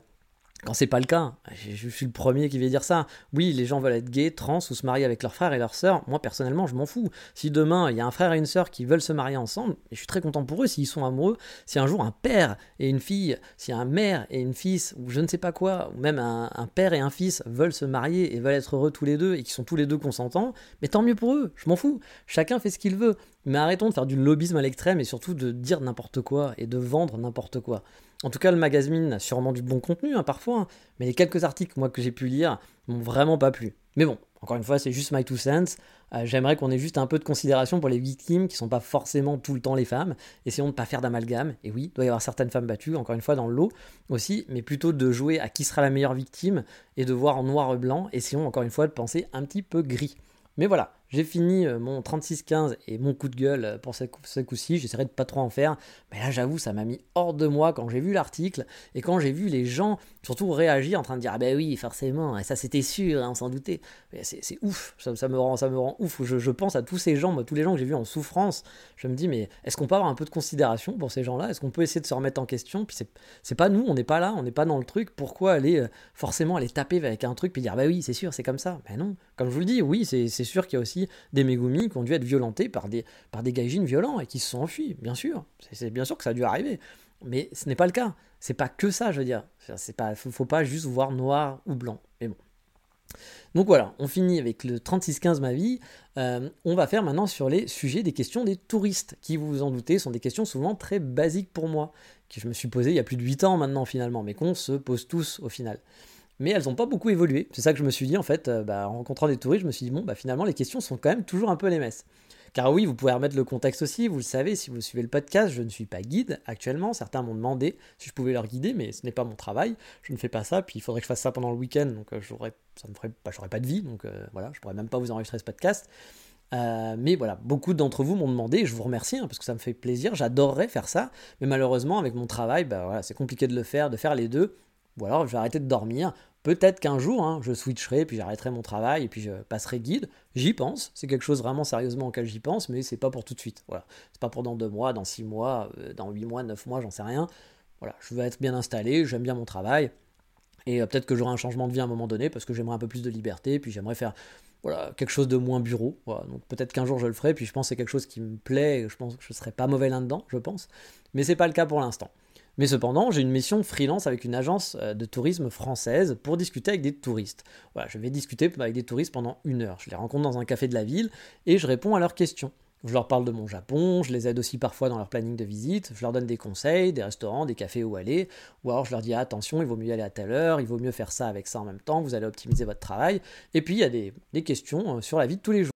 quand c'est pas le cas, je, suis le premier qui va dire ça. Oui, les gens veulent être gays, trans ou se marier avec leurs frères et leurs sœurs. Moi, personnellement, je m'en fous. Si demain, il y a un frère et une sœur qui veulent se marier ensemble, je suis très content pour eux s'ils sont amoureux. Si un jour un père et une fille, si un mère et une fils, ou je ne sais pas quoi, ou même un, père et un fils veulent se marier et veulent être heureux tous les deux et qui sont tous les deux consentants, mais tant mieux pour eux, je m'en fous. Chacun fait ce qu'il veut. Mais arrêtons de faire du lobbyisme à l'extrême et surtout de dire n'importe quoi et de vendre n'importe quoi. En tout cas, le magazine a sûrement du bon contenu, hein, parfois, hein. mais les quelques articles moi, que j'ai pu lire m'ont vraiment pas plu. Mais bon, encore une fois, c'est juste my two cents. Euh, j'aimerais qu'on ait juste un peu de considération pour les victimes qui sont pas forcément tout le temps les femmes. Essayons de ne pas faire d'amalgame. Et oui, il doit y avoir certaines femmes battues, encore une fois, dans le lot aussi, mais plutôt de jouer à qui sera la meilleure victime et de voir en noir et blanc. Essayons encore une fois de penser un petit peu gris. Mais voilà, j'ai fini euh, mon 36-15 et mon coup de gueule euh, pour ce, coup-ci. J'essaierai de pas trop en faire. Mais là, j'avoue, ça m'a mis hors de moi quand j'ai vu l'article et quand j'ai vu les gens surtout réagir en train de dire Ah ben oui, forcément, et ça c'était sûr, hein, on s'en doutait. C'est ouf, ça, me rend, ça me rend ouf. Je, pense à tous ces gens, tous les gens que j'ai vus en souffrance. Je me dis Mais est-ce qu'on peut avoir un peu de considération pour ces gens-là? Est-ce qu'on peut essayer de se remettre en question? Puis c'est pas nous, on n'est pas là, on n'est pas dans le truc. Pourquoi aller euh, forcément aller taper avec un truc puis dire Bah oui, c'est sûr, c'est comme ça? Mais non, comme je vous le dis, oui, c'est sûr qu'il y a aussi des Megumi qui ont dû être violentés par des, par des gaijins violents et qui se sont enfuis, bien sûr. C'est bien sûr que ça a dû arriver. Mais ce n'est pas le cas. C'est pas que ça, je veux dire. C'est pas, faut, pas juste voir noir ou blanc. Mais bon. Donc voilà, on finit avec le 3615 ma vie. Euh, on va faire maintenant sur les sujets des questions des touristes, qui vous vous en doutez sont des questions souvent très basiques pour moi, que je me suis posé il y a plus de 8 ans maintenant finalement, mais qu'on se pose tous au final mais elles n'ont pas beaucoup évolué. C'est ça que je me suis dit en fait, euh, bah, en rencontrant des touristes, je me suis dit bon, bah, finalement les questions sont quand même toujours un peu les messes. Car oui, vous pouvez remettre le contexte aussi, vous le savez, si vous suivez le podcast, je ne suis pas guide actuellement. Certains m'ont demandé si je pouvais leur guider, mais ce n'est pas mon travail. Je ne fais pas ça, puis il faudrait que je fasse ça pendant le week-end, donc euh, j'aurais, bah, pas de vie, donc euh, voilà, je pourrais même pas vous enregistrer ce podcast. mais voilà, beaucoup d'entre vous m'ont demandé, je vous remercie hein, parce que ça me fait plaisir, j'adorerais faire ça, mais malheureusement avec mon travail, c'est compliqué de le faire, de faire les deux, ou alors je vais arrêter de dormir, Peut-être qu'un jour, hein, je switcherai, puis j'arrêterai mon travail, et puis je passerai guide. J'y pense, c'est quelque chose vraiment sérieusement auquel j'y pense, mais c'est pas pour tout de suite. Voilà. C'est pas pour dans deux mois, dans six mois, euh, dans huit mois, neuf mois, j'en sais rien. Voilà, je veux être bien installé, j'aime bien mon travail, et euh, peut-être que j'aurai un changement de vie à un moment donné, parce que j'aimerais un peu plus de liberté, puis j'aimerais faire voilà, quelque chose de moins bureau. Donc peut-être qu'un jour je le ferai, puis je pense que c'est quelque chose qui me plaît, je pense que je serai pas mauvais là-dedans, je pense. Mais c'est pas le cas pour l'instant. Mais cependant, j'ai une mission freelance avec une agence euh, de tourisme française pour discuter avec des touristes. Voilà, je vais discuter avec des touristes pendant une heure. Je les rencontre dans un café de la ville et je réponds à leurs questions. Je leur parle de mon Japon, je les aide aussi parfois dans leur planning de visite, je leur donne des conseils, des restaurants, des cafés où aller, ou alors je leur dis attention, il vaut mieux aller à telle heure, il vaut mieux faire ça avec ça en même temps, vous allez optimiser votre travail. Et puis il y a des, questions euh, sur la vie de tous les jours.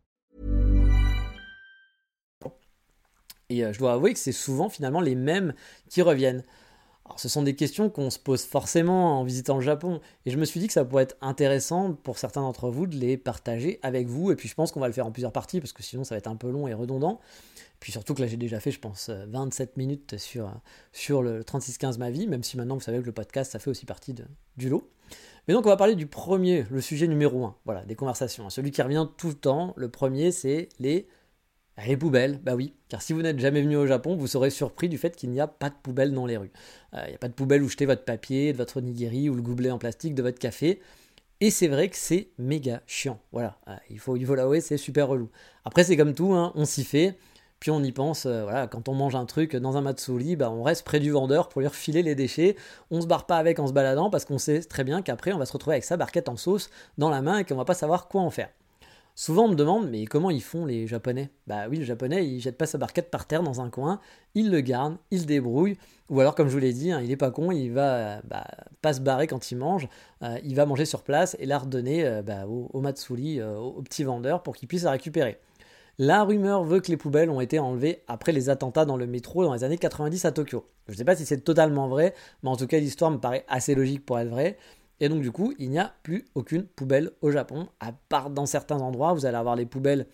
Et euh, je dois avouer que c'est souvent finalement les mêmes qui reviennent. Alors, ce sont des questions qu'on se pose forcément en visitant le Japon. Et je me suis dit que ça pourrait être intéressant pour certains d'entre vous de les partager avec vous. Et puis je pense qu'on va le faire en plusieurs parties parce que sinon ça va être un peu long et redondant. Puis surtout que là j'ai déjà fait, je pense, 27 euh, minutes sur, euh, le 3615 ma vie, même si maintenant vous savez que le podcast ça fait aussi partie du lot. Mais donc on va parler du premier, le sujet numéro 1, voilà, des conversations. Celui qui revient tout le temps, le premier c'est les les poubelles, bah oui, car si vous n'êtes jamais venu au Japon, vous serez surpris du fait qu'il n'y a pas de poubelle dans les rues. Euh, il n'y a pas de poubelle où jeter votre papier, de votre nigiri ou le gobelet en plastique de votre café. Et c'est vrai que c'est méga chiant. Voilà, euh, il faut, il faut c'est super relou. Après, c'est comme tout, hein, on s'y fait. Puis on y pense, euh, voilà, quand on mange un truc dans un matsuri, bah, on reste près du vendeur pour lui refiler les déchets. On se barre pas avec en se baladant parce qu'on sait très bien qu'après on va se retrouver avec sa barquette en sauce dans la main et qu'on va pas savoir quoi en faire. Souvent on me demande mais comment ils font les japonais? Bah oui, le japonais il jette pas sa barquette par terre dans un coin, il le garde, il débrouille, ou alors comme je vous l'ai dit, hein, il est pas con, il va bah, pas se barrer quand il mange, euh, il va manger sur place et la redonner euh, bah, au, matsuri, euh, au, petit vendeur pour qu'il puisse la récupérer. La rumeur veut que les poubelles ont été enlevées après les attentats dans le métro dans les années 90 à Tokyo. Je ne sais pas si c'est totalement vrai, mais en tout cas l'histoire me paraît assez logique pour être vraie. Et donc du coup, il n'y a plus aucune poubelle au Japon, à part dans certains endroits, vous allez avoir les poubelles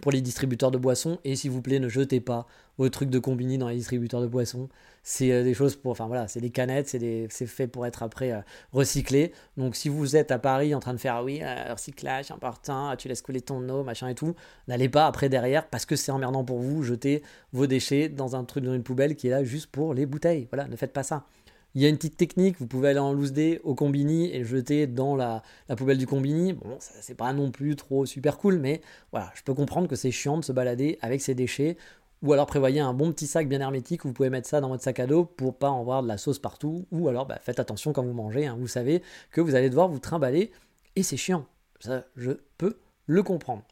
pour les distributeurs de boissons. Et s'il vous plaît, ne jetez pas vos trucs de combini dans les distributeurs de boissons. C'est euh, des choses pour, enfin voilà, c'est des canettes, c'est fait pour être après euh, recyclé. Donc si vous êtes à Paris en train de faire oui, euh, recyclage important, tu laisses couler ton eau, machin et tout, n'allez pas après derrière parce que c'est emmerdant pour vous, jeter vos déchets dans un truc dans une poubelle qui est là juste pour les bouteilles. Voilà, ne faites pas ça. Il y a une petite technique, vous pouvez aller en loose day au combini et jeter dans la, poubelle du combini. Bon, c'est pas non plus trop super cool, mais voilà, je peux comprendre que c'est chiant de se balader avec ces déchets. Ou alors prévoyez un bon petit sac bien hermétique où vous pouvez mettre ça dans votre sac à dos pour pas en voir de la sauce partout. Ou alors bah, faites attention quand vous mangez, hein. vous savez que vous allez devoir vous trimballer et c'est chiant. Ça, je peux le comprendre.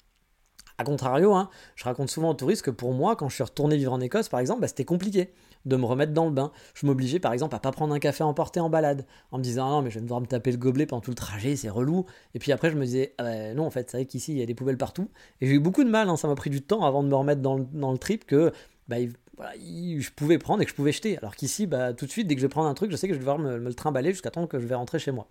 A contrario, hein, je raconte souvent aux touristes que pour moi, quand je suis retourné vivre en Écosse, par exemple, bah, c'était compliqué de me remettre dans le bain. Je m'obligeais, par exemple, à pas prendre un café emporté en balade, en me disant ah non, mais je vais devoir me taper le gobelet pendant tout le trajet, c'est relou. Et puis après, je me disais ah bah, non, en fait, c'est vrai qu'ici, il y a des poubelles partout. Et j'ai eu beaucoup de mal, hein, ça m'a pris du temps avant de me remettre dans le, trip que bah, je pouvais prendre et que je pouvais jeter. Alors qu'ici, bah, tout de suite, dès que je vais prendre un truc, je sais que je vais devoir me, me le trimballer jusqu'à temps que je vais rentrer chez moi.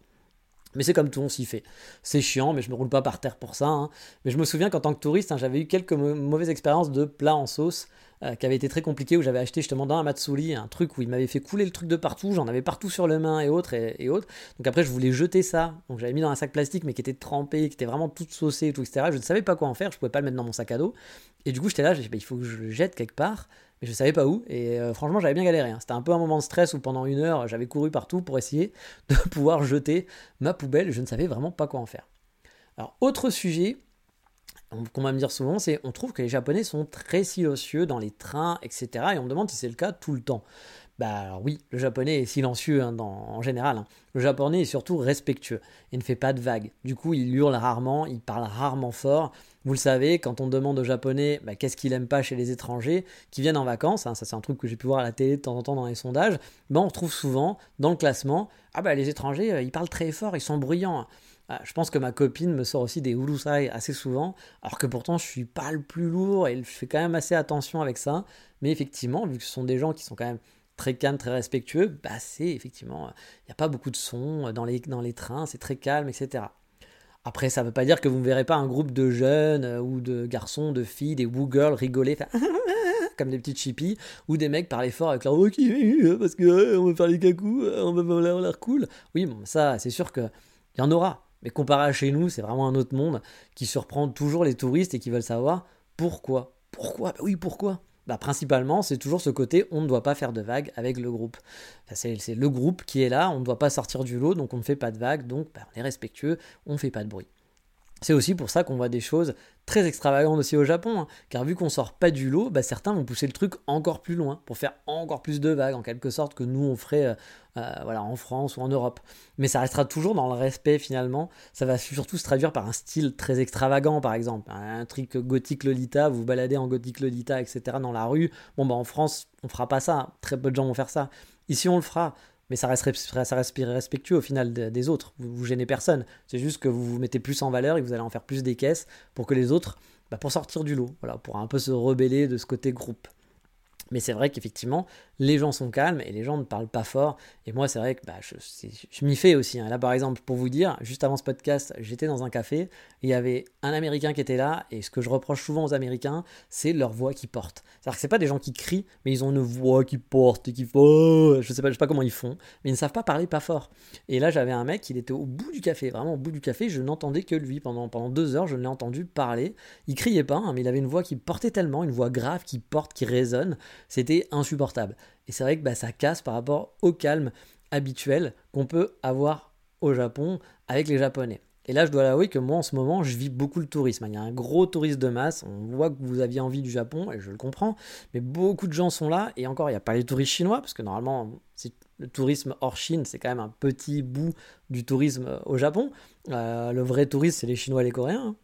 Mais c'est comme tout, on s'y fait. C'est chiant, mais je me roule pas par terre pour ça. Hein. Mais je me souviens qu'en tant que touriste, hein, j'avais eu quelques mauvaises expériences de plats en sauce euh, qui avaient été très compliqués, où j'avais acheté justement dans un matsuri un truc où il m'avait fait couler le truc de partout, j'en avais partout sur le main et autres, et. Donc après, je voulais jeter ça. Donc j'avais mis dans un sac plastique, mais qui était trempé, qui était vraiment tout saucé et tout, etc. Je ne savais pas quoi en faire, je pouvais pas le mettre dans mon sac à dos. Et du coup, j'étais là, j'ai dit, bah, il faut que je le jette quelque part mais je savais pas où. Et euh, franchement, j'avais bien galéré. Hein. C'était un peu un moment de stress où pendant une heure, j'avais couru partout pour essayer de pouvoir jeter ma poubelle. Je ne savais vraiment pas quoi en faire. Alors, autre sujet qu'on va me dire souvent, c'est on trouve que les Japonais sont très silencieux dans les trains, etc. Et on me demande si c'est le cas tout le temps. Bah oui, le japonais est silencieux hein, en général. Hein. Le japonais est surtout respectueux. Il ne fait pas de vagues. Du coup, il hurle rarement, il parle rarement fort. Vous le savez, quand on demande aux japonais bah, qu'est-ce qu'il aime pas chez les étrangers qui viennent en vacances, hein, ça c'est un truc que j'ai pu voir à la télé de temps en temps dans les sondages, bah, on retrouve souvent dans le classement ah bah les étrangers euh, ils parlent très fort, ils sont bruyants. Ah, je pense que ma copine me sort aussi des urusai assez souvent, alors que pourtant je suis pas le plus lourd et je fais quand même assez attention avec ça. Mais effectivement, vu que ce sont des gens qui sont quand même très calmes, très respectueux, bah c'est effectivement, il n'y a pas beaucoup de sons dans les, trains, c'est très calme, etc. Après, ça ne veut pas dire que vous ne verrez pas un groupe de jeunes euh, ou de garçons, de filles, des woo girls rigoler, comme des petites chippies, ou des mecs parler fort avec leur ok, parce que on va faire les cacous, on va avoir l'air cool. Oui, bon, ça, c'est sûr qu'il y en aura. Mais comparé à chez nous, c'est vraiment un autre monde qui surprend toujours les touristes et qui veulent savoir pourquoi. Pourquoi? Bah Oui, pourquoi? Bah, principalement, c'est toujours ce côté on ne doit pas faire de vagues avec le groupe. c'est le groupe qui est là, on ne doit pas sortir du lot, donc on ne fait pas de vagues, donc bah, on est respectueux, on ne fait pas de bruit. C'est aussi pour ça qu'on voit des choses très extravagantes aussi au Japon, hein. car vu qu'on sort pas du lot, bah, certains vont pousser le truc encore plus loin, pour faire encore plus de vagues, en quelque sorte, que nous on ferait euh, euh, en France ou en Europe. Mais ça restera toujours dans le respect finalement, ça va surtout se traduire par un style très extravagant par exemple, un truc gothique Lolita, vous vous baladez en gothique Lolita, etc. dans la rue, bon bah en France on fera pas ça, très peu de gens vont faire ça. Ici on le fera, mais ça reste, ça respectueux au final des autres. Vous, vous gênez personne. C'est juste que vous vous mettez plus en valeur et vous allez en faire plus des caisses pour que les autres, bah, pour sortir du lot, voilà, pour un peu se rebeller de ce côté groupe. Mais c'est vrai qu'effectivement, les gens sont calmes et les gens ne parlent pas fort. Et moi, c'est vrai que bah, je, m'y fais aussi. Hein. Là, par exemple, pour vous dire, juste avant ce podcast, j'étais dans un café. Il y avait un Américain qui était là. Et ce que je reproche souvent aux Américains, c'est leur voix qui porte. C'est-à-dire que c'est pas des gens qui crient, mais ils ont une voix qui porte et qui font. Je sais sais pas comment ils font, mais ils ne savent pas parler pas fort. Et là, j'avais un mec, il était au bout du café, vraiment au bout du café. Je n'entendais que lui pendant pendant deux heures. Je l'ai entendu parler. Il criait pas, hein, mais il avait une voix qui portait tellement, une voix grave qui porte, qui résonne c'était insupportable. Et c'est vrai que bah, ça casse par rapport au calme habituel qu'on peut avoir au Japon avec les Japonais. Et là, je dois l'avouer que moi, en ce moment, je vis beaucoup le tourisme. Il y a un gros tourisme de masse. On voit que vous aviez envie du Japon, et je le comprends. Mais beaucoup de gens sont là. Et encore, il n'y a pas les touristes chinois, parce que normalement, le tourisme hors Chine, c'est quand même un petit bout du tourisme au Japon. Euh, le vrai tourisme, c'est les Chinois et les Coréens.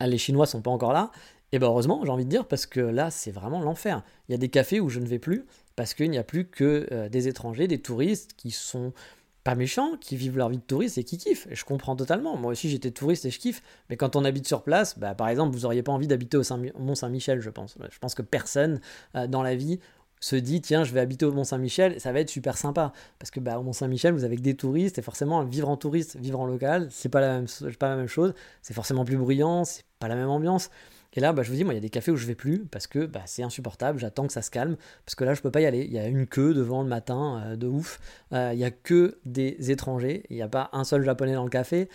Hein. Les Chinois sont pas encore là. Et bien heureusement, j'ai envie de dire, parce que là, c'est vraiment l'enfer. Il y a des cafés où je ne vais plus, parce qu'il n'y a plus que euh, des étrangers, des touristes qui sont pas méchants, qui vivent leur vie de touriste et qui kiffent. Et je comprends totalement. Moi aussi, j'étais touriste et je kiffe. Mais quand on habite sur place, bah, par exemple, vous n'auriez pas envie d'habiter au, Mont-Saint-Michel, je pense. Je pense que personne euh, dans la vie se dit tiens je vais habiter au Mont Saint-Michel ça va être super sympa parce que bah, au Mont Saint-Michel vous avez que des touristes et forcément vivre en touriste vivre en local c'est pas pas la même chose c'est forcément plus bruyant c'est pas la même ambiance et là, bah, je vous dis, moi, il y a des cafés où je vais plus parce que bah, c'est insupportable. J'attends que ça se calme parce que là, je peux pas y aller. Il y a une queue devant le matin euh, de ouf. Euh, il y a que des étrangers. Il n'y a pas un seul japonais dans le café.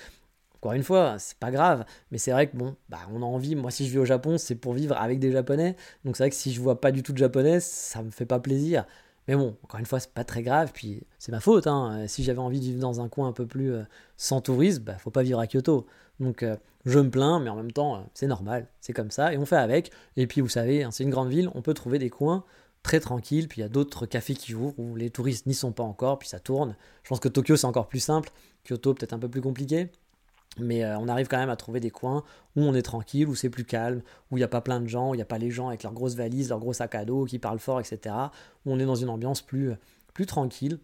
Encore une fois, c'est pas grave, mais c'est vrai que bon, bah, on a envie. Moi, si je vais au Japon, c'est pour vivre avec des japonais. Donc c'est vrai que si je vois pas du tout de japonais, ça me fait pas plaisir. Mais bon, encore une fois, c'est pas très grave. Puis c'est ma faute. Hein. Si j'avais envie de vivre dans un coin un peu plus euh, sans tourisme, bah, faut pas vivre à Kyoto. Donc euh, je me plains, mais en même temps, euh, c'est normal, c'est comme ça, et on fait avec. Et puis vous savez, hein, c'est une grande ville, on peut trouver des coins très tranquilles, puis il y a d'autres cafés qui ouvrent où les touristes n'y sont pas encore, puis ça tourne. Je pense que Tokyo c'est encore plus simple, Kyoto peut-être un peu plus compliqué. Mais euh, on arrive quand même à trouver des coins où on est tranquille, où c'est plus calme, où il n'y a pas plein de gens, où il n'y a pas les gens avec leurs grosses valises, leurs gros sacs à dos qui parlent fort, etc. Où on est dans une ambiance plus, plus tranquille.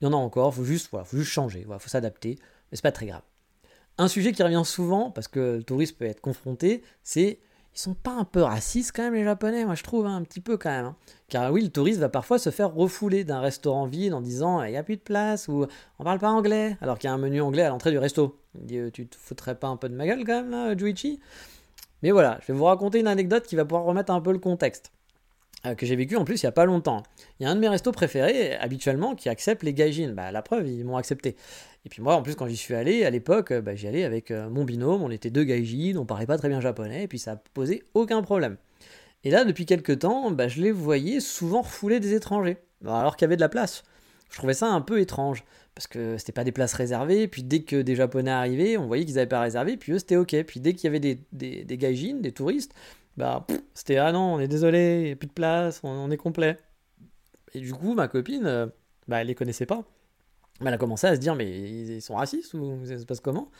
Il y en a encore, faut juste, faut juste changer, il faut s'adapter, mais c'est pas très grave. Un sujet qui revient souvent, parce que le touriste peut être confronté, c'est ils sont pas un peu racistes quand même les Japonais, moi je trouve hein, un petit peu quand même. Hein. Car oui, le touriste va parfois se faire refouler d'un restaurant vide en disant il n'y a plus de place ou on parle pas anglais, alors qu'il y a un menu anglais à l'entrée du resto. Il dit tu te foutrais pas un peu de ma gueule quand même là, Juichi? Mais voilà, je vais vous raconter une anecdote qui va pouvoir remettre un peu le contexte. Euh, que j'ai vécu en plus il n'y a pas longtemps. Il y a un de mes restos préférés, habituellement, qui accepte les gaijins. Bah, la preuve, ils m'ont accepté. Et puis moi, en plus, quand j'y suis allé, à l'époque, bah, j'y allais avec euh, mon binôme, on était deux gaijins, on parlait pas très bien japonais, et puis ça posait aucun problème. Et là, depuis quelques temps, bah, je les voyais souvent refouler des étrangers, alors qu'il y avait de la place. Je trouvais ça un peu étrange, parce que c'était pas des places réservées, puis dès que des japonais arrivaient, on voyait qu'ils n'avaient pas réservé, puis eux, c'était ok. Puis dès qu'il y avait des, des, des touristes, bah c'était ah non, on est désolé, il a plus de place, on, est complet. Et du coup, ma copine, euh, bah elle les connaissait pas. Elle a commencé à se dire mais ils sont racistes ou ça se passe comment?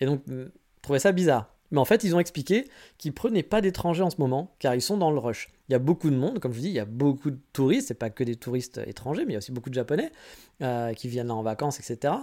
Et donc, je trouvais ça bizarre. Mais en fait, ils ont expliqué qu'ils prenaient pas d'étrangers en ce moment, car ils sont dans le rush. Il y a beaucoup de monde, comme je vous dis, il y a beaucoup de touristes, c'est pas que des touristes étrangers, mais il y a aussi beaucoup de Japonais euh, qui viennent là en vacances, etc.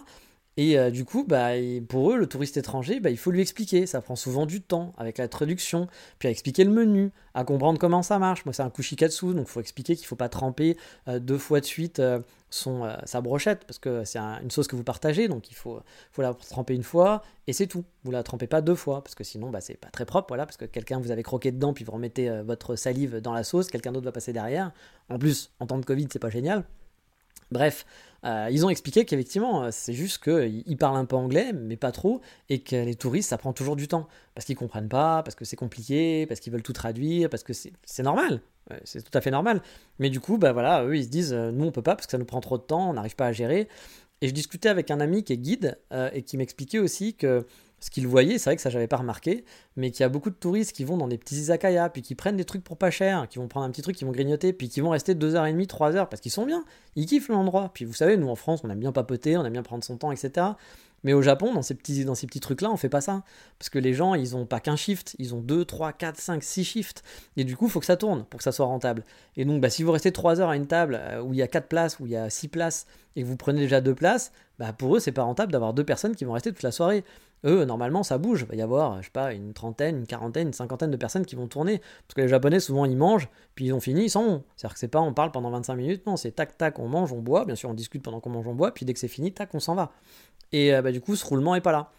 Et euh, du coup, bah, pour eux, le touriste étranger, bah, il faut lui expliquer. Ça prend souvent du temps avec la traduction, puis à expliquer le menu, à comprendre comment ça marche. Moi, c'est un kushikatsu, donc il faut expliquer qu'il ne faut pas tremper euh, deux fois de suite euh, sa brochette, parce que c'est une sauce que vous partagez, donc il faut, faut la tremper une fois, et c'est tout. Vous la trempez pas deux fois, parce que sinon, bah, c'est pas très propre, voilà, parce que quelqu'un vous avez croqué dedans, puis vous remettez votre salive dans la sauce, quelqu'un d'autre va passer derrière. En plus, en temps de Covid, c'est pas génial. Bref, euh, ils ont expliqué qu'effectivement, euh, c'est juste qu'ils parlent un peu anglais, mais pas trop, et que les touristes, ça prend toujours du temps. Parce qu'ils comprennent pas, parce que c'est compliqué, parce qu'ils veulent tout traduire, parce que c'est normal. C'est tout à fait normal. Mais du coup, bah voilà, eux, ils se disent, euh, nous, on peut pas, parce que ça nous prend trop de temps, on n'arrive pas à gérer. Et je discutais avec un ami qui est guide, et qui m'expliquait aussi que ce qu'ils voyaient, c'est vrai que ça j'avais pas remarqué, mais qu'il y a beaucoup de touristes qui vont dans des petits izakaya, puis qui prennent des trucs pour pas cher, qui vont prendre un petit truc, qui vont grignoter, puis qui vont rester 2h30, 3h, parce qu'ils sont bien, ils kiffent l'endroit. Puis vous savez, nous en France, on aime bien papoter, on aime bien prendre son temps, etc. Mais au Japon, dans ces petits, dans ces petits trucs-là, on fait pas ça. Parce que les gens, ils ont pas qu'un shift, ils ont 2, 3, 4, 5, 6 shifts. Et du coup, il faut que ça tourne pour que ça soit rentable. Et donc, bah, si vous restez 3 heures à une table euh, où il y a 4 places, où il y a 6 places, et que vous prenez déjà 2 places, bah, pour eux, c'est pas rentable d'avoir deux personnes qui vont rester toute la soirée. Eux, normalement, ça bouge. Il va y avoir, je sais pas, une trentaine, une quarantaine, une cinquantaine de personnes qui vont tourner. Parce que les Japonais, souvent, ils mangent, puis ils ont fini, ils s'en vont. C'est-à-dire que c'est pas on parle pendant 25 minutes, non, c'est tac, tac, on mange, on boit. Bien sûr, on discute pendant qu'on mange, on boit, puis dès que c'est fini, tac, on s'en va. Et euh, bah, du coup, ce roulement est pas là.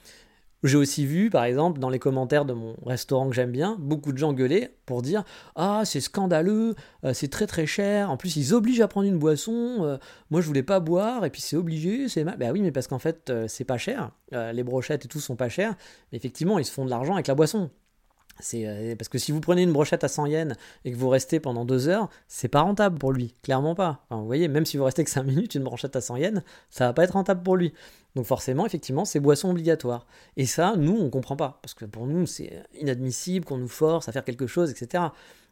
J'ai aussi vu, par exemple, dans les commentaires de mon restaurant que j'aime bien, beaucoup de gens gueuler pour dire Ah, c'est scandaleux, euh, c'est très très cher. En plus, ils obligent à prendre une boisson. Euh, moi, je voulais pas boire, et puis c'est obligé, c'est mal. Bah oui, mais parce qu'en fait, c'est pas cher. les brochettes et tout sont pas chers. Mais effectivement, ils se font de l'argent avec la boisson. C'est euh, parce que si vous prenez une brochette à 100 yens et que vous restez pendant deux heures, c'est pas rentable pour lui, clairement pas. vous voyez, même si vous restez que 5 minutes, une brochette à 100 yens, ça va pas être rentable pour lui. Donc forcément, effectivement, c'est boisson obligatoire. Et ça, nous, on comprend pas, parce que pour nous, c'est inadmissible qu'on nous force à faire quelque chose, etc.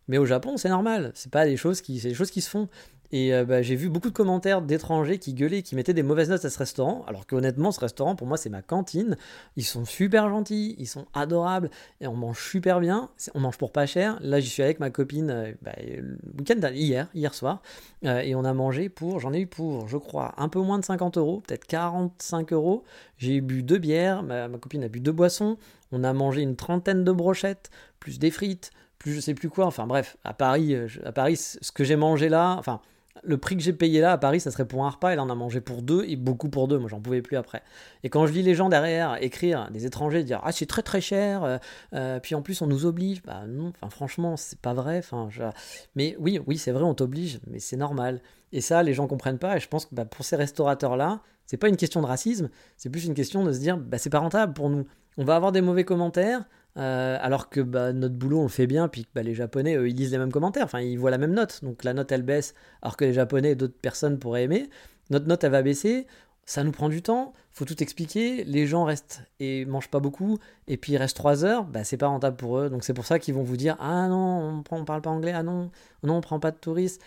Mais au Japon, c'est normal. C'est pas des choses qui, c'est des choses qui se font. Et euh, bah, j'ai vu beaucoup de commentaires d'étrangers qui gueulaient, qui mettaient des mauvaises notes à ce restaurant, alors qu'honnêtement, ce restaurant, pour moi, c'est ma cantine. Ils sont super gentils, ils sont adorables, et on mange super bien. On mange pour pas cher. Là, j'y suis avec ma copine euh, bah, le week-end hier, hier soir, euh, et on a mangé pour, j'en ai eu pour, je crois, un peu moins de 50 euros, peut-être 45 euros. J'ai bu deux bières, ma, ma copine a bu deux boissons. On a mangé une trentaine de brochettes, plus des frites, plus je sais plus quoi. Enfin bref, à Paris, à Paris, ce que j'ai mangé là, enfin le prix que j'ai payé là à Paris, ça serait pour un repas. Elle en a mangé pour deux et beaucoup pour deux. Moi, j'en pouvais plus après. Et quand je lis les gens derrière écrire, des étrangers dire Ah, c'est très très cher, euh, euh, puis en plus on nous oblige. Bah non, enfin, franchement, c'est pas vrai. Enfin, Mais oui, oui, c'est vrai, on t'oblige, mais c'est normal. Et ça, les gens comprennent pas. Et je pense que bah, pour ces restaurateurs-là, c'est pas une question de racisme, c'est plus une question de se dire bah, c'est pas rentable pour nous. On va avoir des mauvais commentaires, euh, alors que bah, notre boulot on le fait bien, puis bah, les Japonais ils lisent les mêmes commentaires, enfin ils voient la même note, donc la note elle baisse, alors que les Japonais et d'autres personnes pourraient aimer. Notre note elle va baisser, ça nous prend du temps, faut tout expliquer, les gens restent et mangent pas beaucoup, et puis ils restent 3 heures, bah, c'est pas rentable pour eux, donc c'est pour ça qu'ils vont vous dire Ah non, on, parle pas anglais, ah non, non, on prend pas de touristes.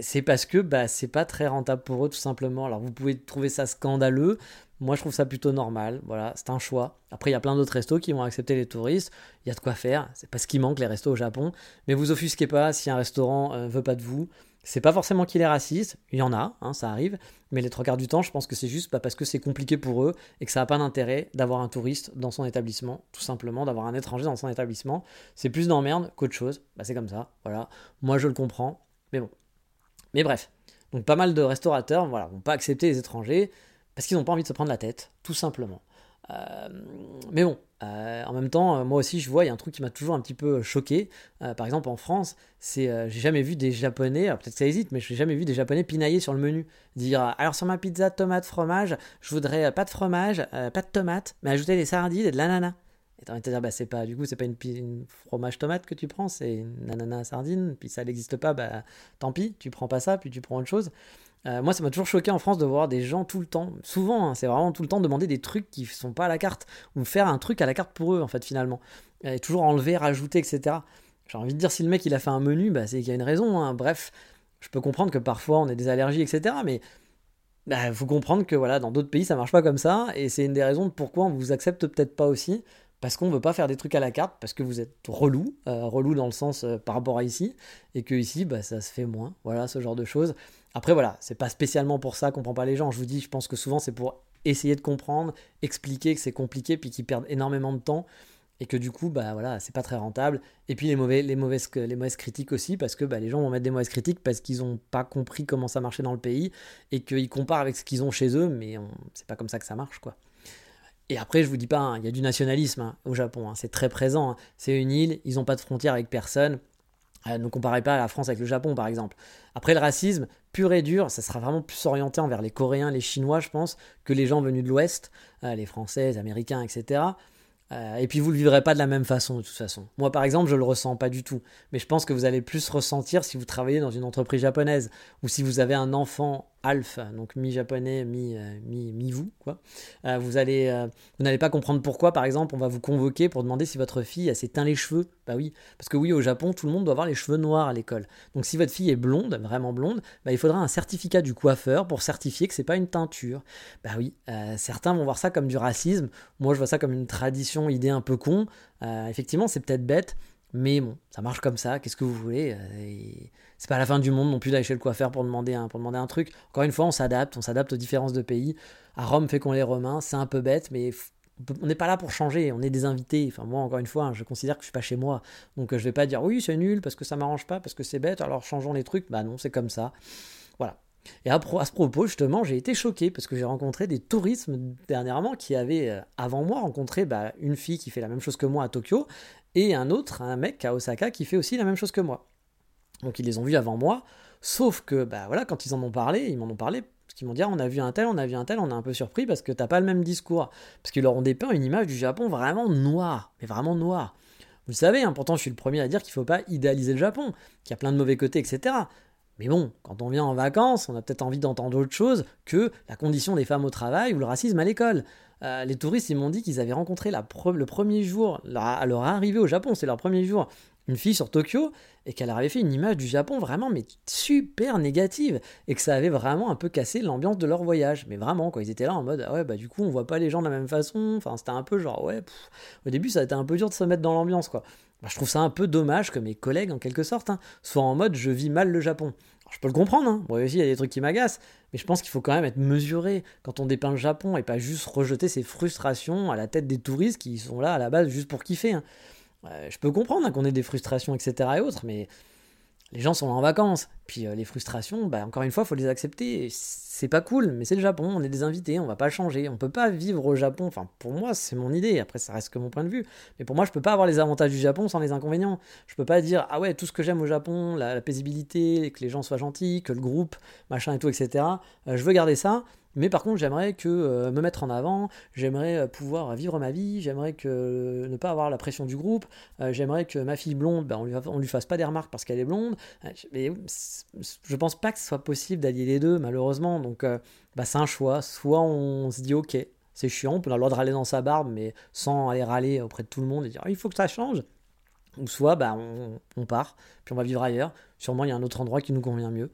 C'est parce que bah, c'est pas très rentable pour eux tout simplement. Alors vous pouvez trouver ça scandaleux, moi, je trouve ça plutôt normal. Voilà, c'est un choix. Après, il y a plein d'autres restos qui vont accepter les touristes. Il y a de quoi faire. C'est pas ce qui manque les restos au Japon. Mais vous offusquez pas si un restaurant euh, veut pas de vous. C'est pas forcément qu'il est raciste. Il y en a, hein, ça arrive. Mais les trois quarts du temps, je pense que c'est juste parce que c'est compliqué pour eux et que ça n'a pas d'intérêt d'avoir un touriste dans son établissement. Tout simplement, d'avoir un étranger dans son établissement. C'est plus d'emmerde qu'autre chose. Bah, c'est comme ça. Voilà. Moi, je le comprends. Mais bon. Mais bref. Donc, pas mal de restaurateurs, voilà, vont pas accepter les étrangers parce qu'ils n'ont pas envie de se prendre la tête, tout simplement. Euh, mais bon, euh, en même temps, euh, moi aussi, je vois, il y a un truc qui m'a toujours un petit peu choqué. par exemple, en France, c'est, j'ai jamais vu des Japonais, peut-être que ça hésite, mais je n'ai jamais vu des Japonais pinailler sur le menu. Dire, alors sur ma pizza tomate fromage, je voudrais pas de fromage, pas de tomate, mais ajouter des sardines et de l'ananas. Et t'as envie de te dire, bah, c'est pas, du coup, c'est pas une, fromage tomate que tu prends, c'est une ananas sardine, puis ça n'existe pas, bah, tant pis, tu prends pas ça, puis tu prends autre chose. Euh, moi, ça m'a toujours choqué en France de voir des gens tout le temps, souvent, hein, c'est vraiment tout le temps demander des trucs qui sont pas à la carte, ou faire un truc à la carte pour eux, en fait, finalement. Et toujours enlever, rajouter, etc. J'ai envie de dire, si le mec il a fait un menu, bah, c'est qu'il y a une raison. Hein. Bref, je peux comprendre que parfois on ait des allergies, etc. Mais il bah, faut comprendre que voilà, dans d'autres pays ça marche pas comme ça, et c'est une des raisons de pourquoi on vous accepte peut-être pas aussi, parce qu'on veut pas faire des trucs à la carte, parce que vous êtes relou, euh, relou dans le sens euh, par rapport à ici, et que ici bah, ça se fait moins. Voilà, ce genre de choses. Après, voilà, c'est pas spécialement pour ça qu'on prend pas les gens. Je vous dis, je pense que souvent c'est pour essayer de comprendre, expliquer que c'est compliqué, puis qu'ils perdent énormément de temps et que du coup, bah voilà, c'est pas très rentable. Et puis les, mauvais, mauvaises critiques aussi, parce que bah, les gens vont mettre des mauvaises critiques parce qu'ils n'ont pas compris comment ça marchait dans le pays et qu'ils comparent avec ce qu'ils ont chez eux, mais c'est pas comme ça que ça marche, quoi. Et après, je vous dis pas, hein, il y a du nationalisme hein, au Japon, hein. c'est très présent. C'est une île, ils n'ont pas de frontières avec personne. Euh, ne comparez pas la France avec le Japon, par exemple. Après, le racisme, pur et dur, ça sera vraiment plus orienté envers les Coréens, les Chinois, je pense, que les gens venus de l'Ouest, euh, les Français, les Américains, etc. Euh, et puis vous le vivrez pas de la même façon de toute façon. Moi par exemple je le ressens pas du tout, mais je pense que vous allez plus ressentir si vous travaillez dans une entreprise japonaise ou si vous avez un enfant Alf, donc mi-japonais, mi-vous, mi. Euh, vous allez, euh, vous n'allez pas comprendre pourquoi, par exemple, on va vous convoquer pour demander si votre fille s'est teint les cheveux. Bah oui, parce que oui, au Japon, tout le monde doit avoir les cheveux noirs à l'école. Donc si votre fille est blonde, vraiment blonde, bah, il faudra un certificat du coiffeur pour certifier que c'est pas une teinture. Bah oui, euh, certains vont voir ça comme du racisme. Moi, je vois ça comme une tradition, idée un peu con. effectivement, c'est peut-être bête, mais bon, ça marche comme ça. Qu'est-ce que vous voulez c'est pas la fin du monde non plus d'aller chez le coiffeur pour demander un, truc. Encore une fois, on s'adapte, on s'adapte aux différences de pays. À Rome, fait qu'on est romain, c'est un peu bête, mais on n'est pas là pour changer, on est des invités. Enfin, moi, encore une fois, hein, je considère que je suis pas chez moi. Donc, euh, je vais pas dire oui, c'est nul parce que ça m'arrange pas, parce que c'est bête, alors changeons les trucs. Bah non, c'est comme ça. Voilà. Et à, à ce propos, justement, j'ai été choqué parce que j'ai rencontré des touristes dernièrement qui avaient, euh, avant moi, rencontré bah, une fille qui fait la même chose que moi à Tokyo et un autre, un mec à Osaka qui fait aussi la même chose que moi. Donc ils les ont vus avant moi. Sauf que, bah voilà, quand ils en ont parlé, ils m'en ont parlé parce qu'ils m'ont dit ah, on a vu un tel, on a vu un tel, on est un peu surpris parce que t'as pas le même discours. Parce qu'ils leur ont dépeint une image du Japon vraiment noire, mais vraiment noire. Vous le savez, hein, pourtant je suis le premier à dire qu'il faut pas idéaliser le Japon, qu'il y a plein de mauvais côtés, etc. Mais bon, quand on vient en vacances, on a peut-être envie d'entendre autre chose que la condition des femmes au travail ou le racisme à l'école. Euh, les touristes, ils m'ont dit qu'ils avaient rencontré la le premier jour, à leur arrivée au Japon, c'est leur premier jour, une fille sur Tokyo, et qu'elle avait fait une image du Japon vraiment, mais super négative, et que ça avait vraiment un peu cassé l'ambiance de leur voyage. Mais vraiment, quand ils étaient là en mode, ah ouais, bah du coup, on voit pas les gens de la même façon, enfin, c'était un peu genre, ouais, au début, ça a été un peu dur de se mettre dans l'ambiance, quoi. Bah, je trouve ça un peu dommage que mes collègues, en quelque sorte, hein, soient en mode, je vis mal le Japon je peux le comprendre, hein. moi aussi il y a des trucs qui m'agacent, mais je pense qu'il faut quand même être mesuré quand on dépeint le Japon et pas juste rejeter ses frustrations à la tête des touristes qui sont là à la base juste pour kiffer. Hein. je peux comprendre hein, qu'on ait des frustrations, etc. et autres, mais les gens sont là en vacances. Puis euh, les frustrations, bah, encore une fois, faut les accepter. C'est pas cool, mais c'est le Japon, on est des invités, on va pas changer. On peut pas vivre au Japon. Enfin, pour moi, c'est mon idée. Après, ça reste que mon point de vue. Mais pour moi, je peux pas avoir les avantages du Japon sans les inconvénients. Je peux pas dire, ah ouais, tout ce que j'aime au Japon, la, paisibilité, que les gens soient gentils, que le groupe, machin et tout, etc. Euh, je veux garder ça. Mais par contre, j'aimerais que euh, me mettre en avant, j'aimerais euh, pouvoir vivre ma vie, j'aimerais que ne pas avoir la pression du groupe, euh, j'aimerais que ma fille blonde, ben, on, lui, lui fasse pas des remarques parce qu'elle est blonde. Mais je pense pas que ce soit possible d'allier les deux, malheureusement. Donc, bah, c'est un choix. Soit on se dit, ok, c'est chiant, on peut avoir le droit de râler dans sa barbe, mais sans aller râler auprès de tout le monde et dire, il faut que ça change. Ou soit bah, on, on, part, puis on va vivre ailleurs. Sûrement il y a un autre endroit qui nous convient mieux